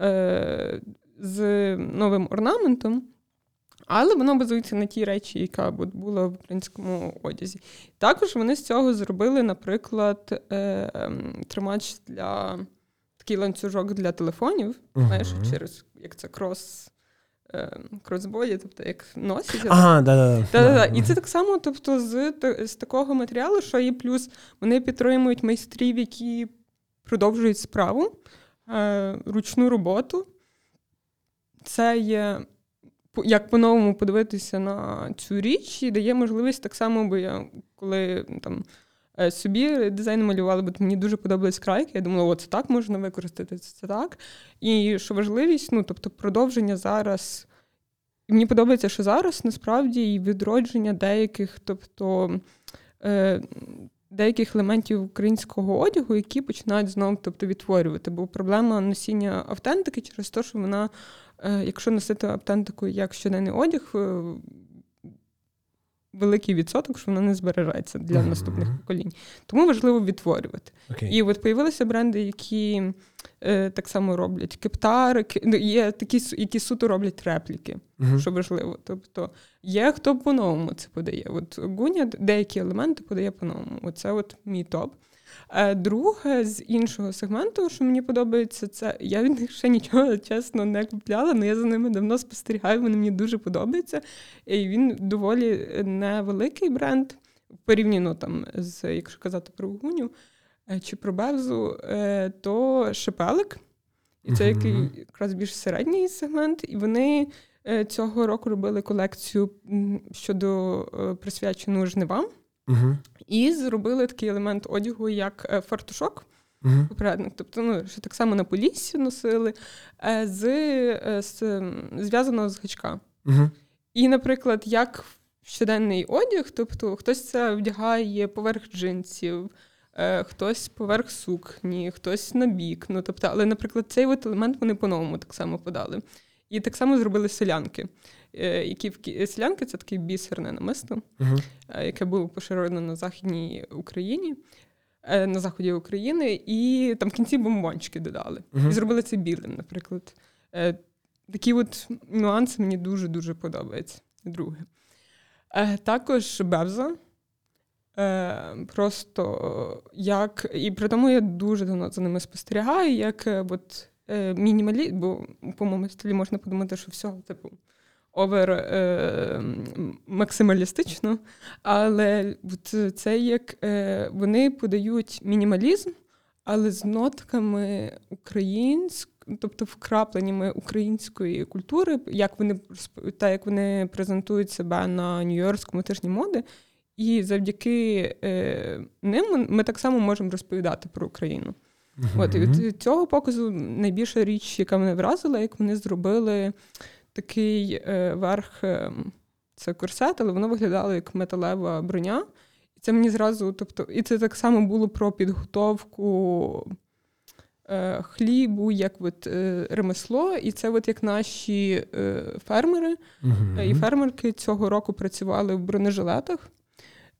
Е, з новим орнаментом. Але воно базується на тій речі, яка була в українському одязі. Також вони з цього зробили, наприклад, е, ем, тримач для такий ланцюжок для телефонів, uh-huh. знаєш, через як це крос. Е, кросбоді, тобто як носять. Ага, да, да, да. І це так само, тобто, з з такого матеріалу, що і плюс вони підтримують майстрів, які продовжують справу, е, ручну роботу. Це є як по-новому подивитися на цю річ і дає можливість так само, бо я коли там. Е, собі дизайн малювали, бо мені дуже подобались крайки. Я думала, о, це так можна використати, це так. І що важливість, ну тобто продовження зараз. І мені подобається, що зараз насправді і відродження деяких, тобто е, деяких елементів українського одягу, які починають знову тобто, відтворювати. Бо проблема носіння автентики через те, що вона, якщо носити автентику як щоденний одяг, е, великий відсоток, що вона не збережеться для uh-huh. наступних поколінь. Тому важливо відтворювати. Okay. І от появилися бренди, які е, так само роблять кептари, ну, є такі, які суто роблять репліки, uh-huh. що важливо. Тобто є хто по-новому це подає. От Гуня деякі елементи подає по-новому. Оце от мій топ. Е, друге з іншого сегменту, що мені подобається, це я від них ще нічого чесно не купляла, але я за ними давно спостерігаю, вони мені дуже подобаються. І він доволі невеликий бренд порівняно там з, якщо казати про гуню е, чи про Бевзу, е, то шепелик. І це який якраз більш середній сегмент, і вони цього року робили колекцію щодо присвячену жнивам. Угу. І зробили такий елемент одягу, як е, фартушок. uh Попередник, тобто, ну, що так само на поліссі носили, е, з, е, з зв'язаного з гачка. uh І, наприклад, як щоденний одяг, тобто хтось це вдягає поверх джинсів, хтось поверх сукні, хтось на бік. Ну, тобто, але, наприклад, цей от елемент вони по-новому так само подали. І так само зробили селянки. Е, які в селянки це таке бісерне намисто, uh-huh. яке було поширено на Західній Україні, е, на заході України, і там в кінці бомбончики додали. І зробили це білим, наприклад. Такі от нюанси мені дуже-дуже подобаються. Друге. Також Бевза. Просто як. І при тому я дуже давно за ними спостерігаю, як от мінімалі, бо по моєму стилі можна подумати, що все, типу, овер е, максималістично, але це як е, вони подають мінімалізм, але з нотками української, тобто вкрапленнями української культури, як вони та як вони презентують себе на Нью-Йоркському тижні моди. І завдяки е, ним ми так само можемо розповідати про Україну. Uh-huh. От і від цього показу найбільша річ, яка мене вразила, як вони зробили такий е, верх, е, це корсет, але воно виглядало як металева броня. І це мені зразу, тобто, і це так само було про підготовку е, хлібу, як от, е, ремесло. І це от як наші е, фермери uh і фермерки цього року працювали в бронежилетах.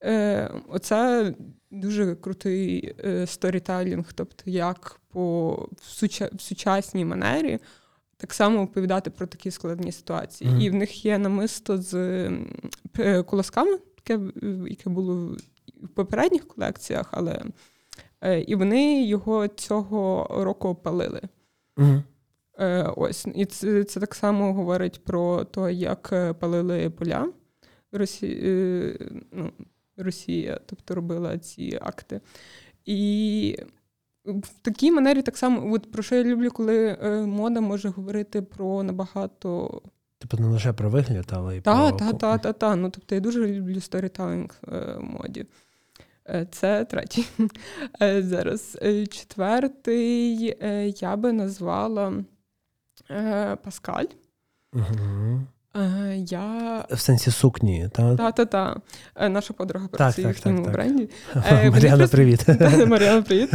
Е, Оце дуже крутий е, сторітелінг, тобто як по в, суча, в сучасній манері так само оповідати про такі складні ситуації. Mm-hmm. І в них є намисто з е, колосками, яке яке було в попередніх колекціях, але е, і вони його цього року опалили. Mm-hmm. Ось, і це це так само говорить про те, як палили поля Росі... ну, Росія, тобто робила ці акти. І в такій манері так само, от про що я люблю, коли е, мода може говорити про набагато. Типу не лише про вигляд, але й та, про. Так, так, так, так. Ну, тобто я дуже люблю сторітелінг е, моді. Е, це третій. *laughs* Зараз четвертий я би назвала Паскаль. Угу. Е, я... В сенсі сукні? Так, так, так. Наша подруга працює так, в цьому так, бренді. *laughs* Е, *laughs* Маріана, привіт. Маріана, привіт.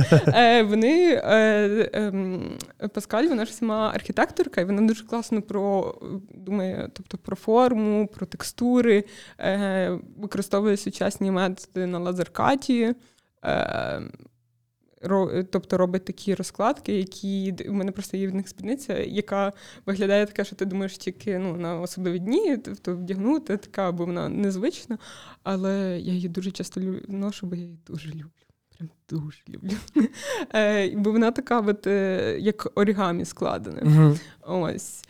Вони ем, Паскаль, вона ж сама архітекторка, і вона дуже класно про думає, тобто про форму, про текстури, е, використовує сучасні методи на лазеркаті. Тобто робить такі розкладки, які у мене просто є від них спідниця, яка виглядає така, що ти думаєш тільки ну, на особливі дні, тобто вдягнути така, бо вона незвична. Але я її дуже часто ношу, бо я її дуже люблю. Прям дуже люблю. *laughs* Е, бо вона така, от, е, як орігамі складена. Uh-huh. Ось.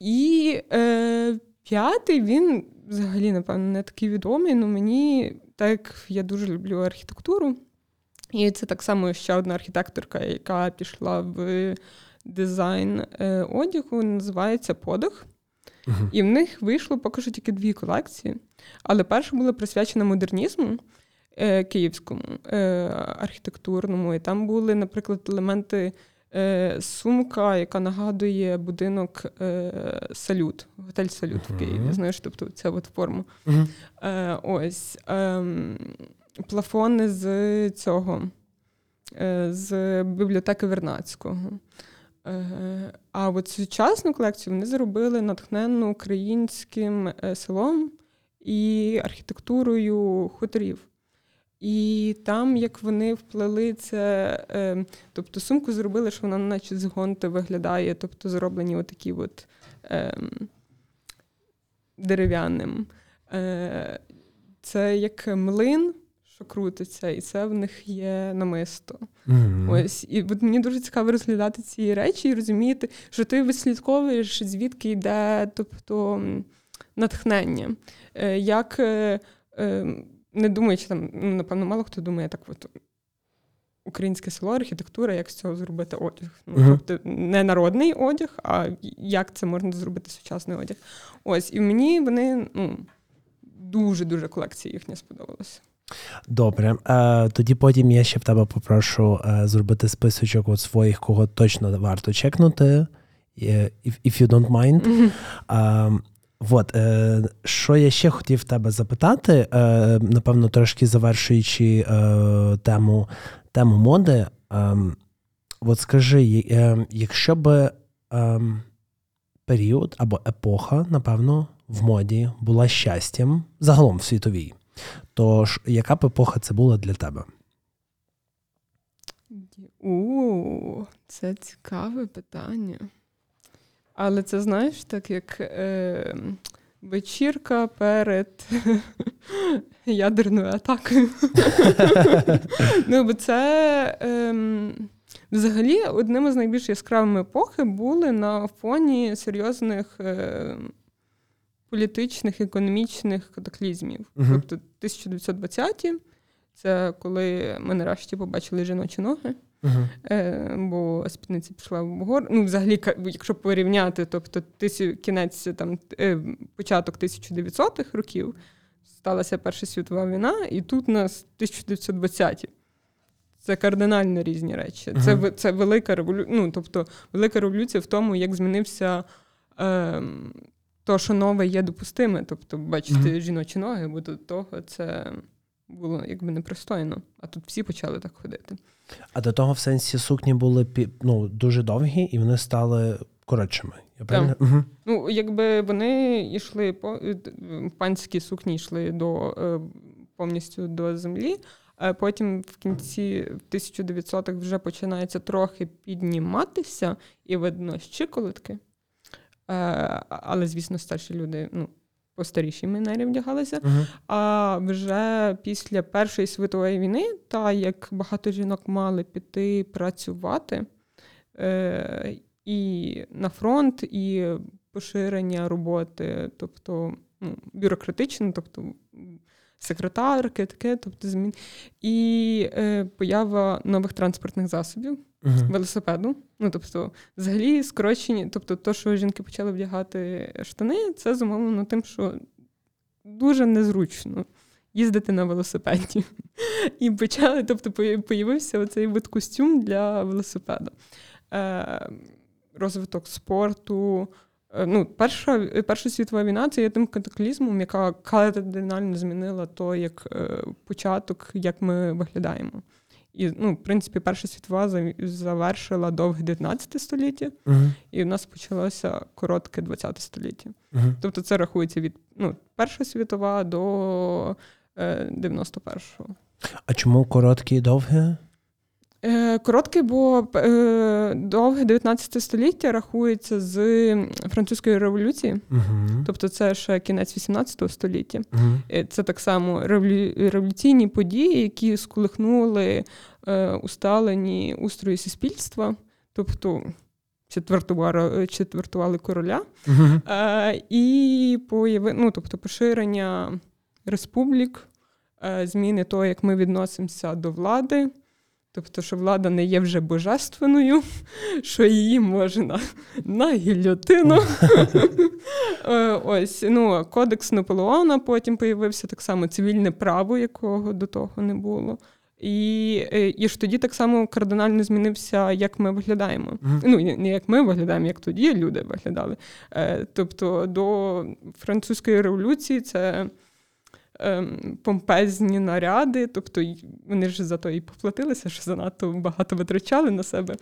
І е, п'ятий він взагалі, напевно, не такий відомий, але мені, так як я дуже люблю архітектуру. І це так само ще одна архітекторка, яка пішла в дизайн е, одягу, називається Подих. Uh-huh. І в них вийшло поки що тільки дві колекції. Але перша була присвячена модернізму е, київському е, архітектурному. І там були, наприклад, елементи е, сумка, яка нагадує будинок е, Салют, готель Салют uh-huh. в Києві. Знаєш, тобто ця от форма. Uh-huh. Ось. Ем, плафони з цього, е, з бібліотеки Вернацького. Е, а от сучасну колекцію вони зробили натхненну українським е, селом і архітектурою хуторів. І там, як вони вплели це, тобто сумку зробили, що вона, наче з гонти виглядає, тобто зроблені отакі от ем, дерев'яним. Це як млин, що крутиться, і це в них є намисто. Mm-hmm. Ось і от мені дуже цікаво розглядати ці речі і розуміти, що ти вислідковуєш, звідки йде, тобто натхнення. Е, як е, е, не думаючи там, ну, напевно, мало хто думає, так от. Українське село, архітектура, як з цього зробити одяг. Ну, uh-huh. Тобто не народний одяг, а як це можна зробити сучасний одяг. Ось, і мені вони ну, дуже-дуже колекція їхня сподобалася. Добре. Е, Тоді потім я ще в тебе попрошу е, зробити списочок от своїх, кого точно варто чекнути, if, if you don't mind. Mm-hmm. Е, от, е, Що я ще хотів тебе запитати, е, напевно, трошки завершуючи е, тему тему моди. От скажи, якщо би період або епоха, напевно, в моді була щастям загалом в світовій. Тож, яка б епоха це була для тебе? У, це цікаве питання. Але це знаєш, так як е, вечірка перед *laughs* ядерною атакою. *laughs* ну, бо це е, взагалі одним із найбільш яскравими епохи були на фоні серйозних. Е, політичних, економічних катаклізмів. Uh-huh. Тобто 1920-ті це коли ми нарешті побачили жіночі ноги, uh-huh. е, бо спідниця пішла в гор. Ну, взагалі, якщо порівняти, тобто кінець там е, початок 1900-х років сталася Перша світова війна, і тут у нас 1920-ті. Це кардинально різні речі. Uh-huh. Це це велика революція. Ну, тобто, велика революція в тому, як змінився. Е, то, що нове є допустиме. Тобто, бачити mm-hmm. жіночі ноги, бо до того це було якби непристойно. А тут всі почали так ходити. А до того в сенсі сукні були ну, дуже довгі, і вони стали коротшими. Я так. Угу. Ну, якби вони йшли по панські сукні йшли до е, повністю до землі. А потім в кінці 1900-х вже починається трохи підніматися, і видно щиколотки. Е, але, звісно, старші люди ну, по старішій манері вдягалися. Uh-huh. А вже після Першої світової війни, та як багато жінок мали піти працювати е, і на фронт, і поширення роботи, тобто ну, бюрократичне, тобто секретарки, таке, тобто змін, і е, поява нових транспортних засобів uh-huh. велосипеду. Ну, тобто, взагалі, скорочені, тобто, то, що жінки почали вдягати штани, це зумовлено тим, що дуже незручно їздити на велосипеді. І почали, тобто, появився оцей вид костюм для велосипеда. Е, Розвиток спорту. Е, ну, Перша Перша світова війна це є тим катаклізмом, яка кардинально змінила то, як е, початок, як ми виглядаємо. І, ну, в принципі, Перша світова завершила довге 19 століття, uh-huh. і в нас почалося коротке 20 століття. Uh-huh. Тобто це рахується від ну, Перша світова до е, 91-го. А чому коротке і довге? Е, короткий, бо е, довге 19 століття рахується з французької революції, uh тобто це ще кінець 18 століття. uh Це так само революційні події, які сколихнули усталені устрої суспільства, тобто четвертували, короля, uh і появи, ну, тобто поширення республік, зміни того, як ми відносимося до влади. Тобто, що влада не є вже божественною, *laughs* що її можна *laughs* на гільотину. *laughs* Е, ось, ну, Кодекс Наполеона потім появився так само цивільне право, якого до того не було. І е, і ж тоді так само кардинально змінився, як ми виглядаємо. Mm-hmm. Ну, не як ми виглядаємо, як тоді люди виглядали. Е, тобто до французької революції це ем, помпезні наряди, тобто вони ж за то і поплатилися, що занадто багато витрачали на себе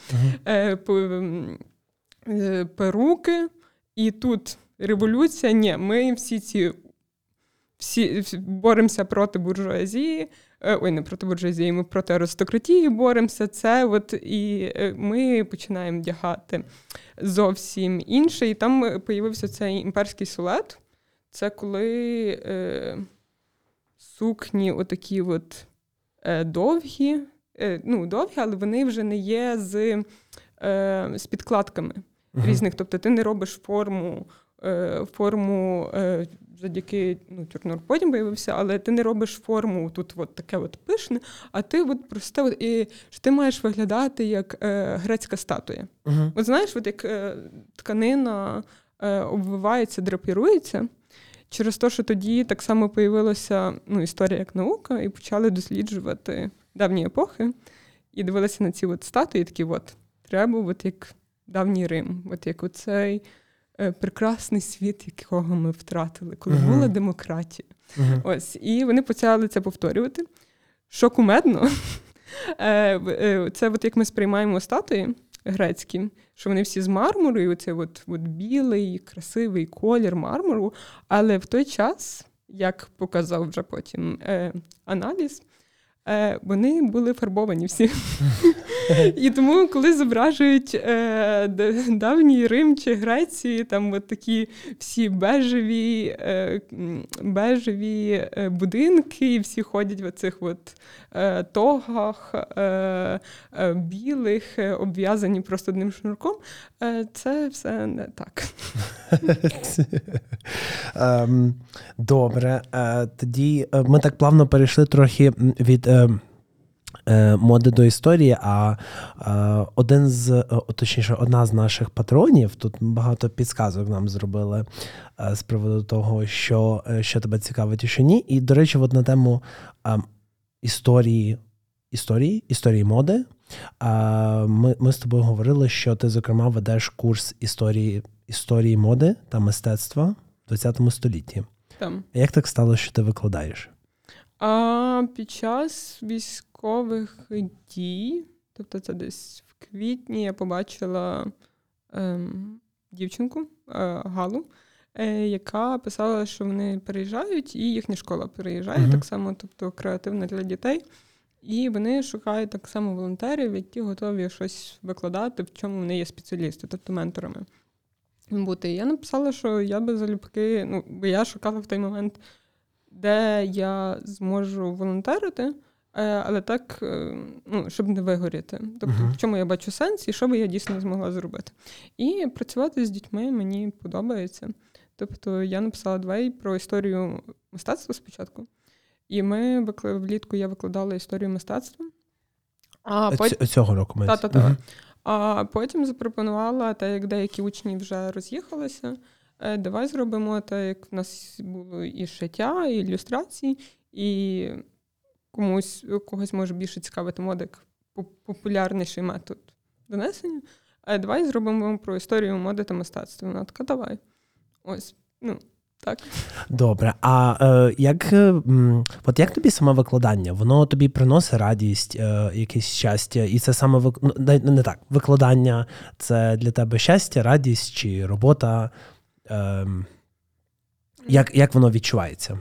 е, по, е, перуки. І тут революція. Ні, ми всі ці всі боремося проти буржуазії. Е, ой, не проти буржуазії, ми проти аристократії боремося. Це от і е, ми починаємо вдягати зовсім інше. І там появився цей імперський сулет. Це коли е, сукні, отакі от е, довгі, е, ну, довгі, але вони вже не є з е, з підкладками uh-huh. різних. Тобто ти не робиш форму е, форму е, завдяки ну, Тюрнур потім появився, але ти не робиш форму тут от таке от пишне, а ти от просто от, і що ти маєш виглядати як е, грецька статуя. Uh-huh. От знаєш, от як тканина обвивається, драпірується. Через те, що тоді так само появилася ну, історія як наука, і почали досліджувати давні епохи, і дивилися на ці от статуї, такі от треба, от як давній Рим, от як оцей е, прекрасний світ, якого ми втратили, коли uh-huh. була демократія. Uh-huh. Ось, І вони почали це повторювати. Що кумедно, *laughs* е, е, це от як ми сприймаємо статуї грецькі, що вони всі з мармуру, і оце от, от білий, красивий колір мармуру. Але в той час, як показав вже потім е, аналіз, Вони були фарбовані всі. *laughs* І тому, коли зображують е, давній Рим чи Греції, там от такі всі бежеві е, бежеві е, будинки, і всі ходять в цих от е, тогах е, е, білих, обв'язані просто одним шнурком, це все не так. *laughs* Ем, добре, тоді ми так плавно перейшли трохи від. Е, моди до історії, а е, один з е, точніше, одна з наших патронів тут багато підсказок нам зробили з приводу того, що що тебе цікавить і що ні. І, до речі, от на тему історії історії, історії моди. Ми ми з тобою говорили, що ти, зокрема, ведеш курс історії історії моди та мистецтва в 20 столітті. Там. Як так сталося, що ти викладаєш? А Під час військових дій, тобто це десь в квітні, я побачила ем, дівчинку е, Галу, е, яка писала, що вони переїжджають, і їхня школа переїжджає uh-huh. так само, тобто креативна для дітей. І вони шукають так само волонтерів, які готові щось викладати, в чому вони є спеціалісти, тобто менторами бути. Я написала, що я би залюбки, ну, бо я шукала в той момент де я зможу волонтерити, е, але так, е, ну, щоб не вигоріти. Тобто, uh-huh. в чому я бачу сенс і що би я дійсно змогла зробити. І працювати з дітьми мені подобається. Тобто я написала двері про історію мистецтва спочатку, і ми влітку я викладала історію мистецтва. А потім... Цього року ми. Та-та-та. Uh-huh. А потім запропонувала, так як деякі учні вже роз'їхалися, давай зробимо так, як в нас було і шиття, і ілюстрації, і комусь когось може більше цікавити модик популярніший метод донесення. А давай зробимо про історію моди та мистецтва. Вона така, давай. Ось, ну, так. Добре. А е, як от як тобі саме викладання? Воно тобі приносить радість, е, якесь щастя, і це саме вик... ну, не, не так. Викладання це для тебе щастя, радість чи робота? Ем, як як воно відчувається?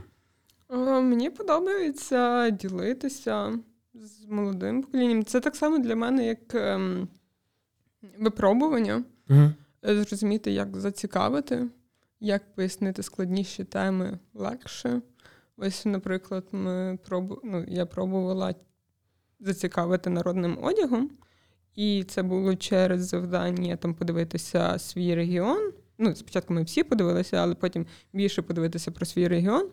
Мені подобається ділитися з молодим поколінням. Це так само для мене, як ем, випробування, Угу. зрозуміти, як зацікавити, як пояснити складніші теми легше. Ось, наприклад, ми пробу... ну, я пробувала зацікавити народним одягом, і це було через завдання там подивитися свій регіон. Ну, спочатку ми всі подивилися, але потім більше подивитися про свій регіон,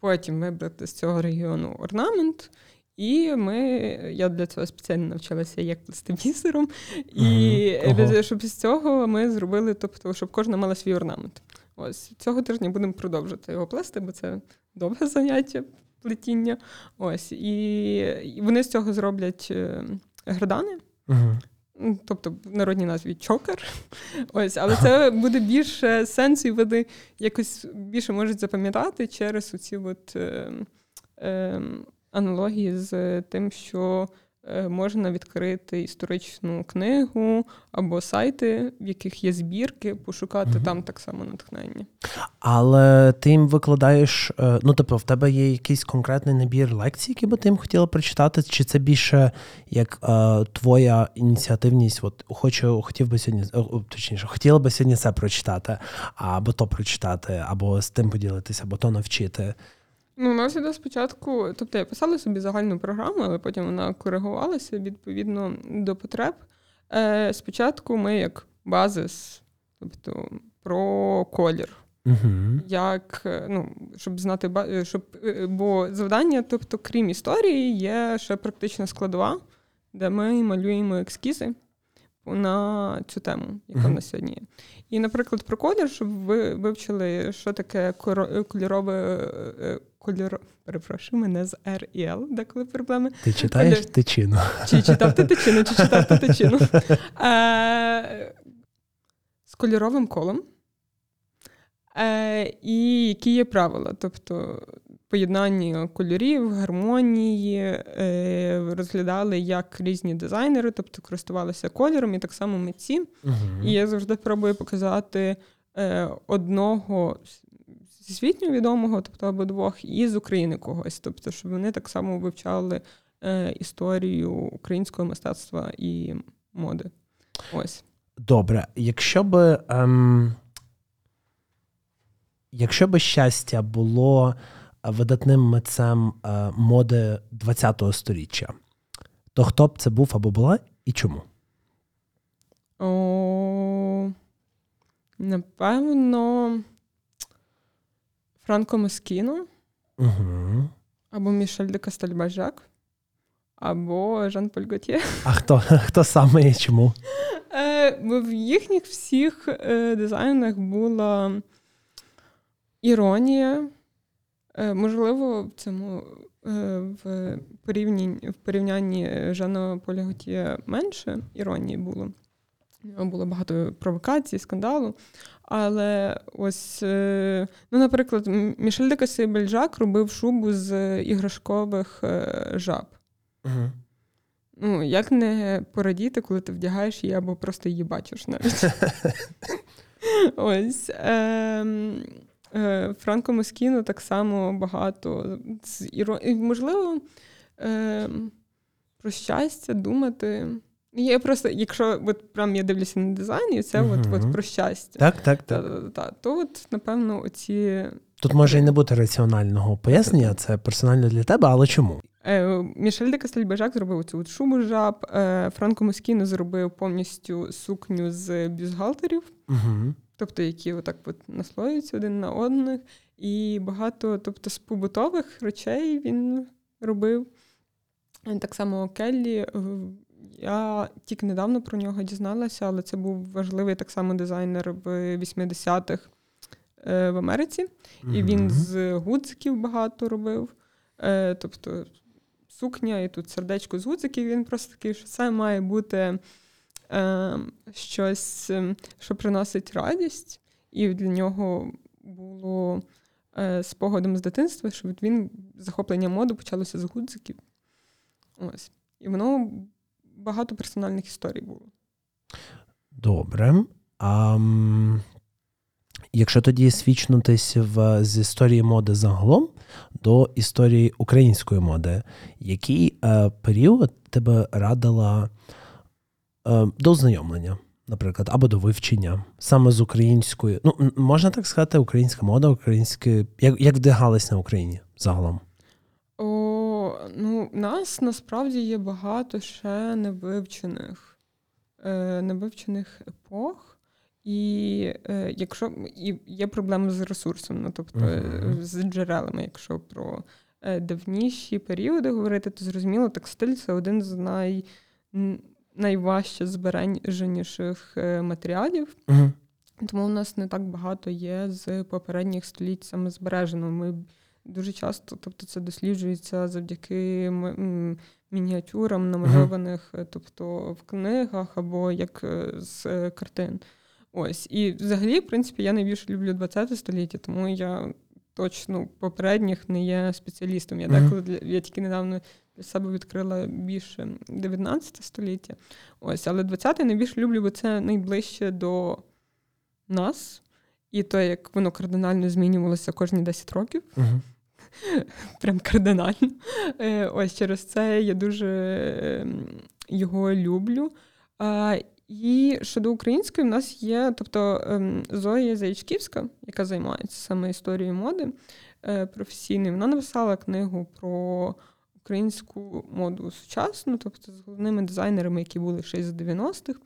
потім вибрати з цього регіону орнамент. І ми, я для цього спеціально навчилася як плести бісером. І Ого. щоб з цього ми зробили, тобто, щоб кожна мала свій орнамент. Ось цього тижня будемо продовжувати його плести, бо це довге заняття плетіння. Ось і, вони з цього зроблять е, градани. Угу. Тобто в народній назві чокер. *laughs* Ось, але це буде більше сенсу, і вони якось більше можуть запам'ятати через оці от, е, е, аналогії з тим, що можна відкрити історичну книгу або сайти, в яких є збірки, пошукати Мгм. там так само натхнення. Але ти їм викладаєш, е, ну тобто, в тебе є якийсь конкретний набір лекцій, які би ти їм хотіла прочитати, чи це більше як е, твоя ініціативність? От хочу, хотів би сьогодні, о, точніше, хотіла би сьогодні це прочитати, або то прочитати, або з тим поділитися, або то навчити. Ну, у нас іде спочатку, тобто я писала собі загальну програму, але потім вона коригувалася відповідно до потреб. Е, спочатку ми як базис, тобто про колір. Угу. Як, е, ну, щоб знати, е, щоб, е, бо завдання, тобто, крім історії, є ще практична складова, де ми малюємо ескізи на цю тему, яка в нас сьогодні є. І, наприклад, про колір, щоб ви вивчили, що таке кольорове кольор. Перепрошую, мене з R і L, деколи проблеми. Ти читаєш Колір. тичину. Чи читав ти тичину, чи читав ти тичину. *laughs* Е, з кольоровим колом. Е, і які є правила? Тобто поєднання кольорів, гармонії, е, розглядали як різні дизайнери, тобто користувалися кольором, і так само митці. Угу. І я завжди пробую показати е, одного всесвітньо відомого, тобто або двох, і з України когось. Тобто, щоб вони так само вивчали е, історію українського мистецтва і моди. Ось. Добре, якщо би. Ем... Якщо би щастя було е, видатним митцем е, моди ХХ століття, то хто б це був або була і чому? О, напевно, Франко Москіно, Угу. або Мішель де Кастельбажак, або Жан-Поль Готьє. А хто, *laughs* хто саме і чому? Е, бо в їхніх всіх е, дизайнах була іронія. Е, можливо, в цьому е, в, порівнянні, в порівнянні Жана Поля Готьє менше іронії було. Було багато провокацій, скандалу. Але ось, е, ну, наприклад, Мішель де Касей Бельжак робив шубу з іграшкових е, жаб. Угу. Ну, як не порадіти, коли ти вдягаєш її або просто її бачиш навіть. *laughs* Ось. ем, е, Франко Москіно так само багато. Можливо, ем, про щастя думати. Я просто, якщо от прям я дивлюся на дизайн, і це от, от про щастя. Так, так, так. Та-та-та, То от, напевно, оці Тут може і не бути раціонального пояснення, це персонально для тебе, але чому? Е, Мішель де Кастельбажак зробив цю от шубу жаб. Е, Франко Москіно зробив повністю сукню з бюстгальтерів, Угу. тобто які отак от наслоюються один на одних. І багато, тобто, з побутових речей він робив. Так само Келлі. Я тільки недавно про нього дізналася, але це був важливий так само дизайнер в 80-х е, в Америці. І він з гудзиків багато робив. Е, тобто сукня, і тут сердечко з гудзиків. Він просто такий, що це має бути е, щось, що приносить радість. І для нього було спогадом з дитинства, що він захоплення моди почалося з гудзиків. Ось. І воно багато персональних історій було. Добре. А, якщо тоді свідчнутись в, з історії моди загалом, до історії української моди. Який е, період тебе радила е, до ознайомлення, наприклад, або до вивчення саме з українською? Ну, можна так сказати, українська мода, українське, як як вдягалась на Україні загалом? Ну, нас насправді є багато ще невивчених, е, невивчених епох. І е, якщо і є проблеми з ресурсом, ну тобто uh-huh. з джерелами, якщо про давніші періоди говорити, то зрозуміло, текстиль це один з най, найважче збереженіших матеріалів. Uh-huh. Тому у нас не так багато є з попередніх століть саме збережено. Ми дуже часто, тобто, це досліджується завдяки мініатюрам, намальованих, uh-huh. тобто в книгах або як з картин. Ось. І взагалі, в принципі, я найбільше люблю 20 століття, тому я точно попередніх не є спеціалістом. Я деколи для я тільки недавно для себе відкрила більше 19 століття. Ось, але 20-те найбільше люблю, бо це найближче до нас. І то, як воно кардинально змінювалося кожні 10 років. Uh-huh. *laughs* Прям кардинально. Е, ось через це я дуже ем, його люблю. І щодо української, в нас є, тобто ем, Зоя Заячківська, яка займається саме історією моди е, професійною, вона написала книгу про українську моду сучасну, тобто з головними дизайнерами, які були ще з 90-х.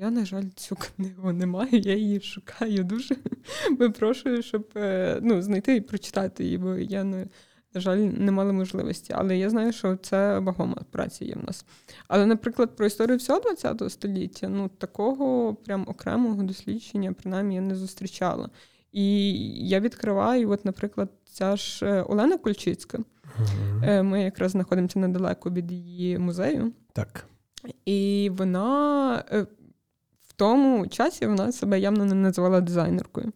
Я, на жаль, цю книгу не маю, я її шукаю дуже. *laughs* Випрошую, щоб е, ну, знайти і прочитати її, бо я не на жаль, не мали можливості. Але я знаю, що це вагома праця є в нас. Але, наприклад, про історію всього ХХ століття ну такого прям окремого дослідження, принаймні, я не зустрічала. І я відкриваю, от, наприклад, ця ж е, Олена Кульчицька. Uh-huh. Ми якраз знаходимося недалеко від її музею. Так. І вона е, тому часі вона себе явно не називала дизайнеркою.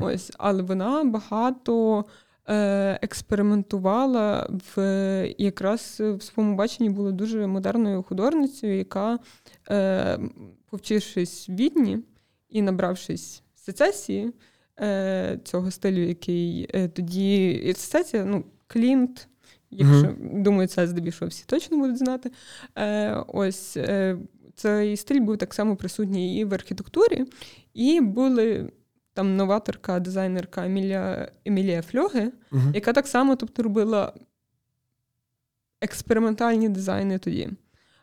Ось, Але вона багато Е, експериментувала в якраз в своєму баченні була дуже модерною художницею, яка, е, повчившись в відні і набравшись сецесії е, цього стилю, який тоді і сецесія, ну, Клінт. Якщо mm-hmm. думаю, це здебільшого всі точно будуть знати. Ось цей стиль був так само присутній і в архітектурі, і були там новаторка, дизайнерка Емілія Емілія Фльоге, uh-huh. яка так само тобто, робила експериментальні дизайни тоді.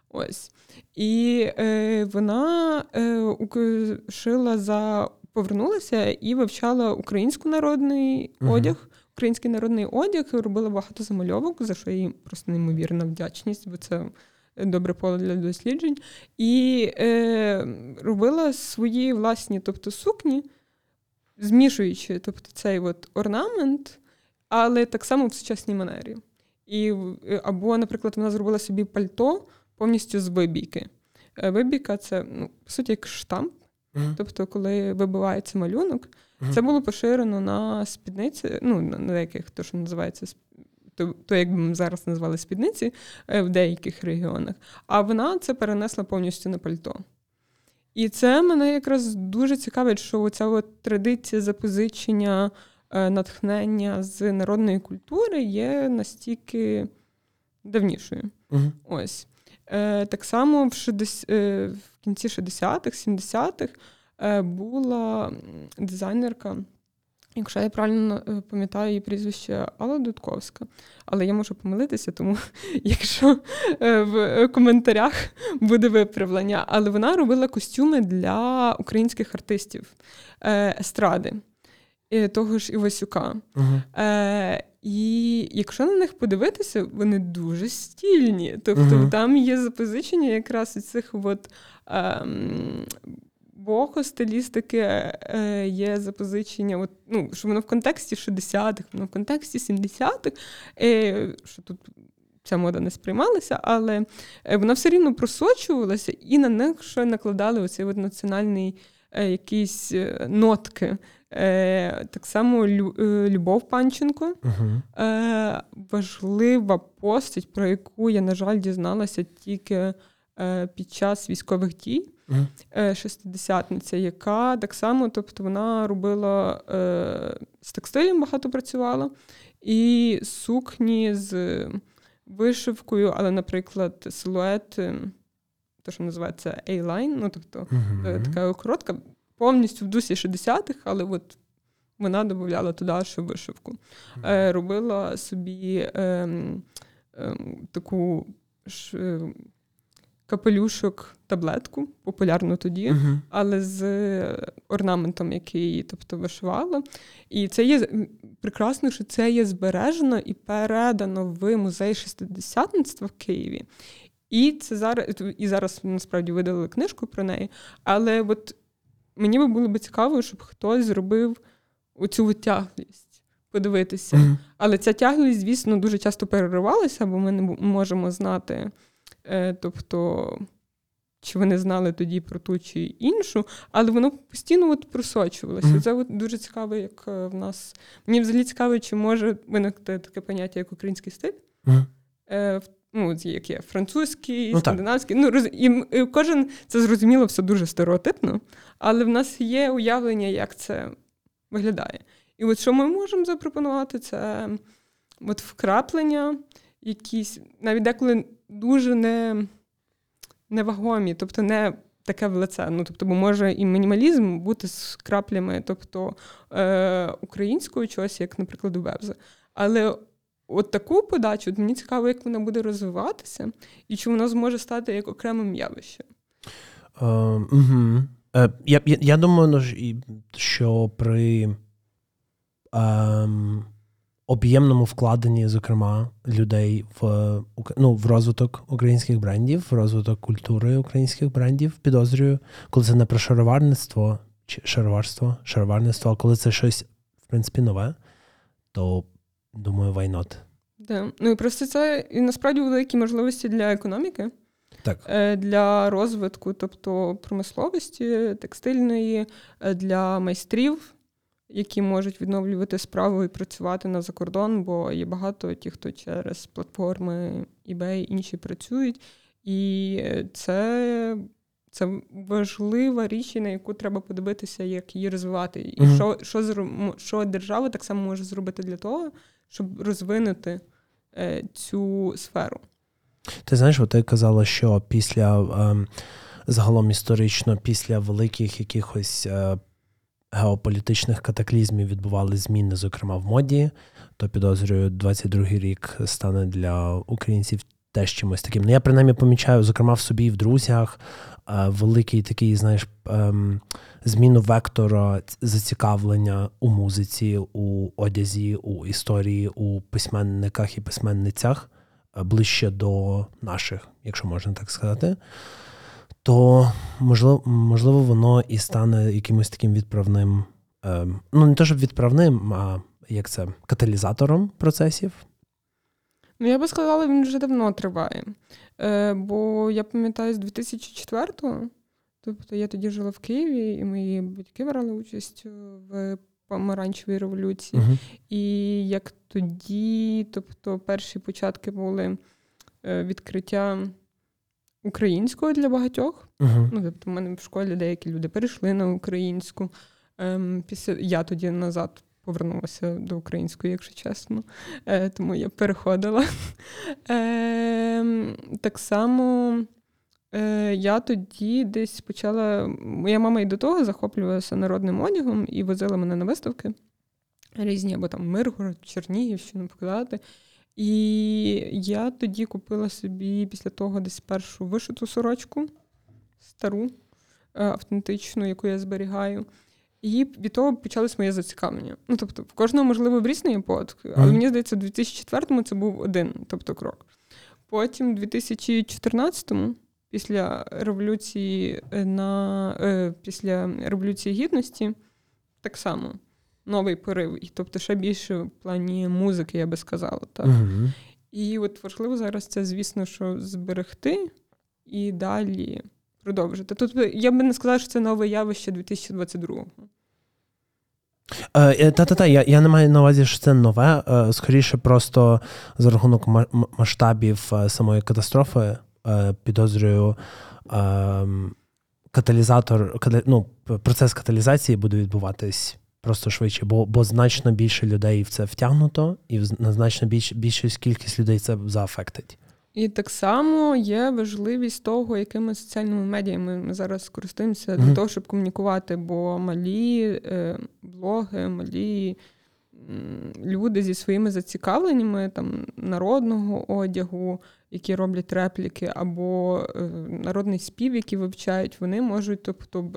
Ось. І е, вона е, шила за повернулася і вивчала український народний uh-huh. одяг. Український народний одяг робила багато замальовок, за що їй просто неймовірна вдячність, бо це добре поле для досліджень. І е, робила свої власні тобто, сукні змішуючи тобто, цей от орнамент, але так само в сучасній манері. І, Або, наприклад, вона зробила собі пальто повністю з вибійки. Е, вибійка це, ну, по суті, як штамп. Uh-huh. Тобто, коли вибивається малюнок, uh-huh. це було поширено на спідниці, ну, на деяких, то, що називається то, то як би ми зараз назвали спідниці е, в деяких регіонах. А вона це перенесла повністю на пальто. І це мене якраз дуже цікавить, що оця от традиція запозичення е, натхнення з народної культури є настільки давнішою. uh Ось. Е, Так само в 60, е, в кінці 60-х, 70-х е, була дизайнерка. Якщо я правильно е, пам'ятаю її прізвище Алла Дудковська, але я можу помилитися, тому *laughs* якщо е, в коментарях буде виправлення, але вона робила костюми для українських артистів е, естради, того ж Івасюка. Uh-huh. І якщо на них подивитися, вони дуже стільні. Тобто uh-huh. там є запозичення якраз цих от. Ем, боху стилістики е, є запозичення, от, ну, що воно в контексті 60-х, воно в контексті 70-х, е, що тут ця мода не сприймалася, але е, вона все рівно просочувалася, і на них що накладали оцей от національний е, якісь е, нотки. Е, Так само Лю, е, Любов Панченко. Uh-huh. Е, Важлива постать, про яку я, на жаль, дізналася тільки під час військових дій. Е, шестидесятниця, яка так само, тобто вона робила е, з текстилем багато працювала. і сукні з вишивкою, але, наприклад, силует, те, що називається A-line, ну тобто uh-huh. така коротка, повністю в дусі 60-х, але от вона додавала туди ще вишивку. Uh-huh. Робила собі е, е, таку ж, капелюшок таблетку, популярну тоді, uh-huh. але з орнаментом, який тобто, вишивала. І це є прекрасно, що це є збережено і передано в музей шестидесятництва в Києві. І це зараз і зараз насправді видали книжку про неї. Але от мені би було б цікаво, щоб хтось зробив оцю тяглість. Подивитися. Mm-hmm. Але ця тяглість, звісно, дуже часто переривалася, бо ми не можемо знати, тобто, чи вони знали тоді про ту чи іншу, але воно постійно от просочувалося. Mm-hmm. Це от дуже цікаво, як е, в нас. Мені взагалі цікаво, чи може виникти таке поняття, як український стиль. Mm-hmm. Е, ну, як є французький, ну, скандинавський. Ну, роз... і кожен це зрозуміло все дуже стереотипно, але в нас є уявлення, як це виглядає. І от що ми можемо запропонувати, це от вкраплення, якісь, навіть деколи дуже не, невагомі, тобто не таке в лице. Ну, тобто, бо може і мінімалізм бути з краплями, тобто е, українського чогось, як, наприклад, у Бебза. Але от таку подачу от мені цікаво, як вона буде розвиватися, і чи вона зможе стати як окремим явищем. Uh, угу. uh, я, я я, думаю, ну, що при um, об'ємному вкладенні, зокрема, людей в ну, в розвиток українських брендів, в розвиток культури українських брендів, підозрюю, коли це не про шароварництво чи шароварство, шароварництво, а коли це щось, в принципі, нове, то Думаю, why not? Да. Ну і просто це і насправді великі можливості для економіки, так. Е, для розвитку, тобто промисловості, текстильної, е, для майстрів, які можуть відновлювати справу і працювати на закордон, бо є багато тих, хто через платформи eBay інші працюють. І це це важлива річ, на яку треба подивитися, як її розвивати. І mm-hmm. що що, що держава так само може зробити для того, щоб розвинути е, цю сферу. Ти знаєш, ти казала, що після е, загалом історично, після великих якихось е, геополітичних катаклізмів відбували зміни, зокрема в моді, то підозрюю, 22-й рік стане для українців теж чимось таким. Ну, я принаймні помічаю, зокрема в собі в друзях, е, великий такий, знаєш, ем, зміну вектора зацікавлення у музиці, у одязі, у історії, у письменниках і письменницях е, ближче до наших, якщо можна так сказати. То можливо, можливо, воно і стане якимось таким відправним, ем, ну не те, щоб відправним, а як це каталізатором процесів. Ну, я би сказала, він вже давно триває. Е, Бо я пам'ятаю, з 2004-го, тобто я тоді жила в Києві, і мої батьки брали участь в помаранчевій революції. Uh-huh. І як тоді, тобто, перші початки були е, відкриття українського для багатьох. Uh-huh. Ну, тобто, в мене в школі деякі люди перейшли на українську. Ем, після я тоді назад повернулася до української, якщо чесно, е, тому я переходила. *laughs* Е, Так само е, я тоді десь почала. Моя мама і до того захоплювалася народним одягом і возила мене на виставки різні, або там Миргород, Чернігівщину показати. І я тоді купила собі після того десь першу вишиту сорочку, стару, е, автентичну, яку я зберігаю. І від того почалось моє зацікавлення. Ну, тобто, в кожного, можливо, в різний епот, але мені здається, в 2004-му це був один тобто, крок. Потім, в 2014-му, після революції е, на е, після революції гідності, так само новий порив. І тобто, ще більше в плані музики, я би сказала. так. uh І от важливо зараз це, звісно, що зберегти і далі продовжити. Тут я би не сказала, що це нове явище 2022-го. Е, та-та-та, я я не маю на увазі, що це нове. Е, скоріше, просто за рахунок масштабів е, самої катастрофи підозрюю каталізатор, ну, процес каталізації буде відбуватись просто швидше, бо бо значно більше людей в це втягнуто, і на значно більш, більшу кількість людей це заафектить. І так само є важливість того, якими соціальними медіями ми зараз користуємося mm-hmm. для того, щоб комунікувати, бо малі е, блоги, малі люди зі своїми зацікавленнями там народного одягу, які роблять репліки, або е, народний спів, який вивчають, вони можуть, тобто.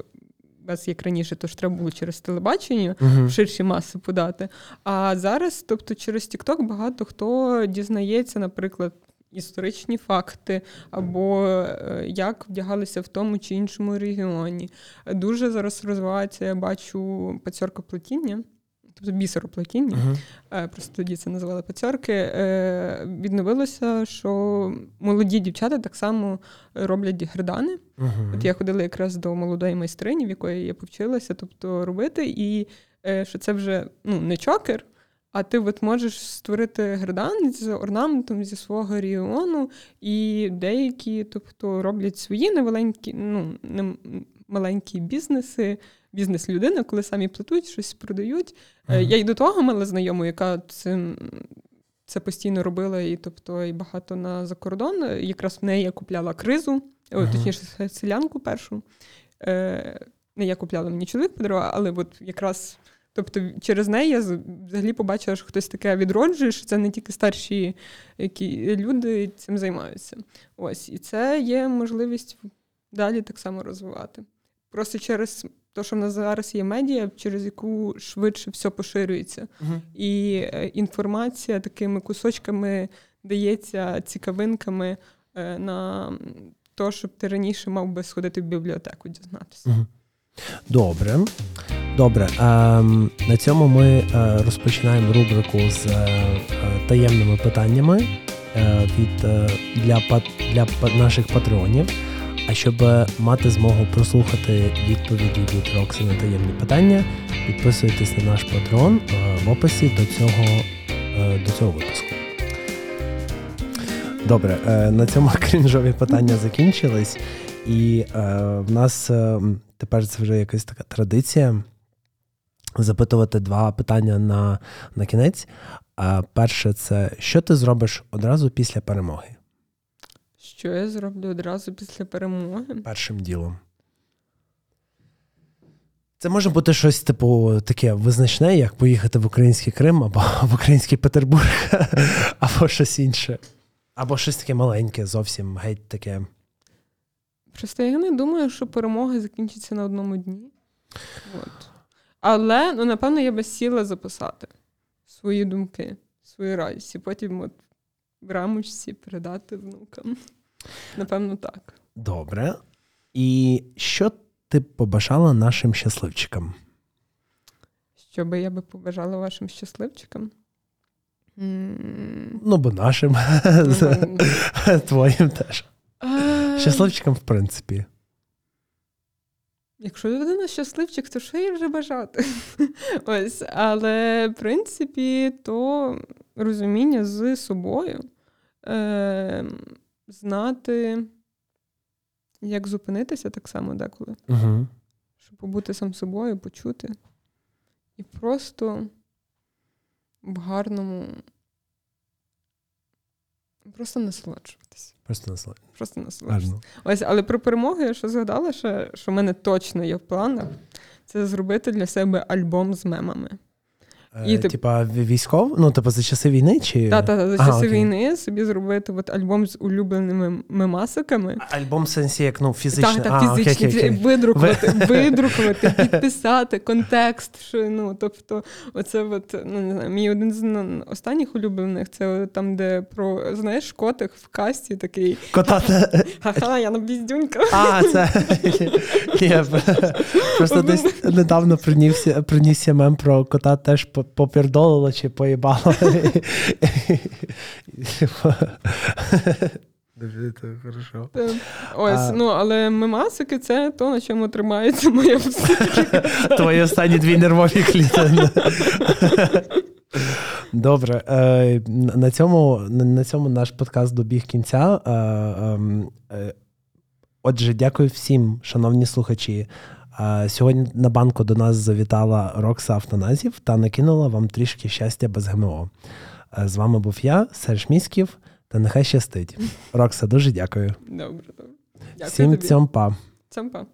Без як раніше, то ж треба було через телебачення uh-huh. ширші маси подати. А зараз, тобто, через TikTok багато хто дізнається, наприклад, історичні факти, або е, як вдягалися в тому чи іншому регіоні. Дуже зараз розвивається, я бачу пацьорка плетіння тобто бісероплетіння, uh-huh. просто тоді це називали пацьорки, е, відновилося, що молоді дівчата так само роблять гердани. Uh-huh. От я ходила якраз до молодої майстрині, в якої я повчилася, тобто робити, і е, що це вже ну, не чокер. А ти от можеш створити гердан з орнаментом зі свого регіону, і деякі, тобто, роблять свої невеленькі, ну не маленькі бізнеси, бізнес-людина, коли самі плетуть, щось продають. Mm-hmm. Я й до того мала знайому, яка це це постійно робила, і тобто і багато на закордон. Якраз в неї я купляла кризу, mm-hmm. точніше, селянку першу. Е, Не я купляла мені чоловік подарував, але от якраз. Тобто через неї я взагалі побачила, що хтось таке відроджує, що це не тільки старші які люди цим займаються. Ось, І це є можливість далі так само розвивати. Просто через те, що в нас зараз є медіа, через яку швидше все поширюється. uh І е, інформація такими кусочками дається цікавинками е, на те, щоб ти раніше мав би сходити в бібліотеку, дізнатися. uh Добре. Добре. Ем, на цьому ми е, розпочинаємо рубрику з таємними питаннями від для, для наших патреонів. А щоб мати змогу прослухати відповіді від Рокси на таємні питання, підписуйтесь на наш патрон е, в описі до цього, е, до цього випуску. Добре, е, на цьому *laughs* крінжові питання закінчились, і в нас тепер це вже якась така традиція запитувати два питання на, на кінець. Перше, це що ти зробиш одразу після перемоги? Що я зроблю одразу після перемоги? Першим ділом. Це може бути щось, типу, таке визначне, як поїхати в український Крим, або *laughs* в український Петербург, *laughs* або щось інше. Або щось таке маленьке, зовсім геть таке. Просто я не думаю, що перемога закінчиться на одному дні. От. Але, ну, напевно, я би сіла записати свої думки, свої радісті. Потім от в рамочці передати внукам. Напевно, так. Добре. І що ти побажала нашим щасливчикам? Що би я би побажала вашим щасливчикам? Ну, бо нашим, *laughs* твоїм теж. Щасливчикам, в принципі. Якщо людина щасливчик, то що їй вже бажати? *laughs* Ось, Але, в принципі, то розуміння з собою. Е, знати, як зупинитися так само деколи. Угу. Щоб побути сам собою, почути. І просто в гарному. Просто насолоджуватися. Просто насолоджуватися. Просто насолоджуватися. Ось, але про перемогу я що згадала, що, що в мене точно є в планах, це зробити для себе альбом з мемами. І, е, Типа військов? Ну, типу, за часи війни? чи... Так, так, за часи ага, війни собі зробити от альбом з улюбленими мемасиками. Альбом в сенсі, як ну, фізично. Так, так, фізично. Окей, окей. Видрукувати, видрукувати, *laughs* підписати контекст. Що, ну, Тобто, оце от, ну, не знаю, мій один з останніх улюблених це там, де про, знаєш, котик в касті такий. Кота. Ха-ха, я на біздюнька. А, це. *laughs* Просто десь недавно принісся мем про кота теж попердолило чи поїбало. Хорошо. Ось, а... ну, але мемасики це то, на чому тримається моя психіка. Твої останні дві нервові клітини. Добре. Е, на цьому на цьому наш подкаст добіг кінця. Е, ем, е, отже, дякую всім, шановні слухачі, Е, Сьогодні на банку до нас завітала Рокса Автоназів та накинула вам трішки щастя без ГМО. З вами був я, Серж Міськів, та нехай щастить. Рокса, дуже дякую. Добре, добре. Дякую Всім цьомпа. цьом па. Цьомпа.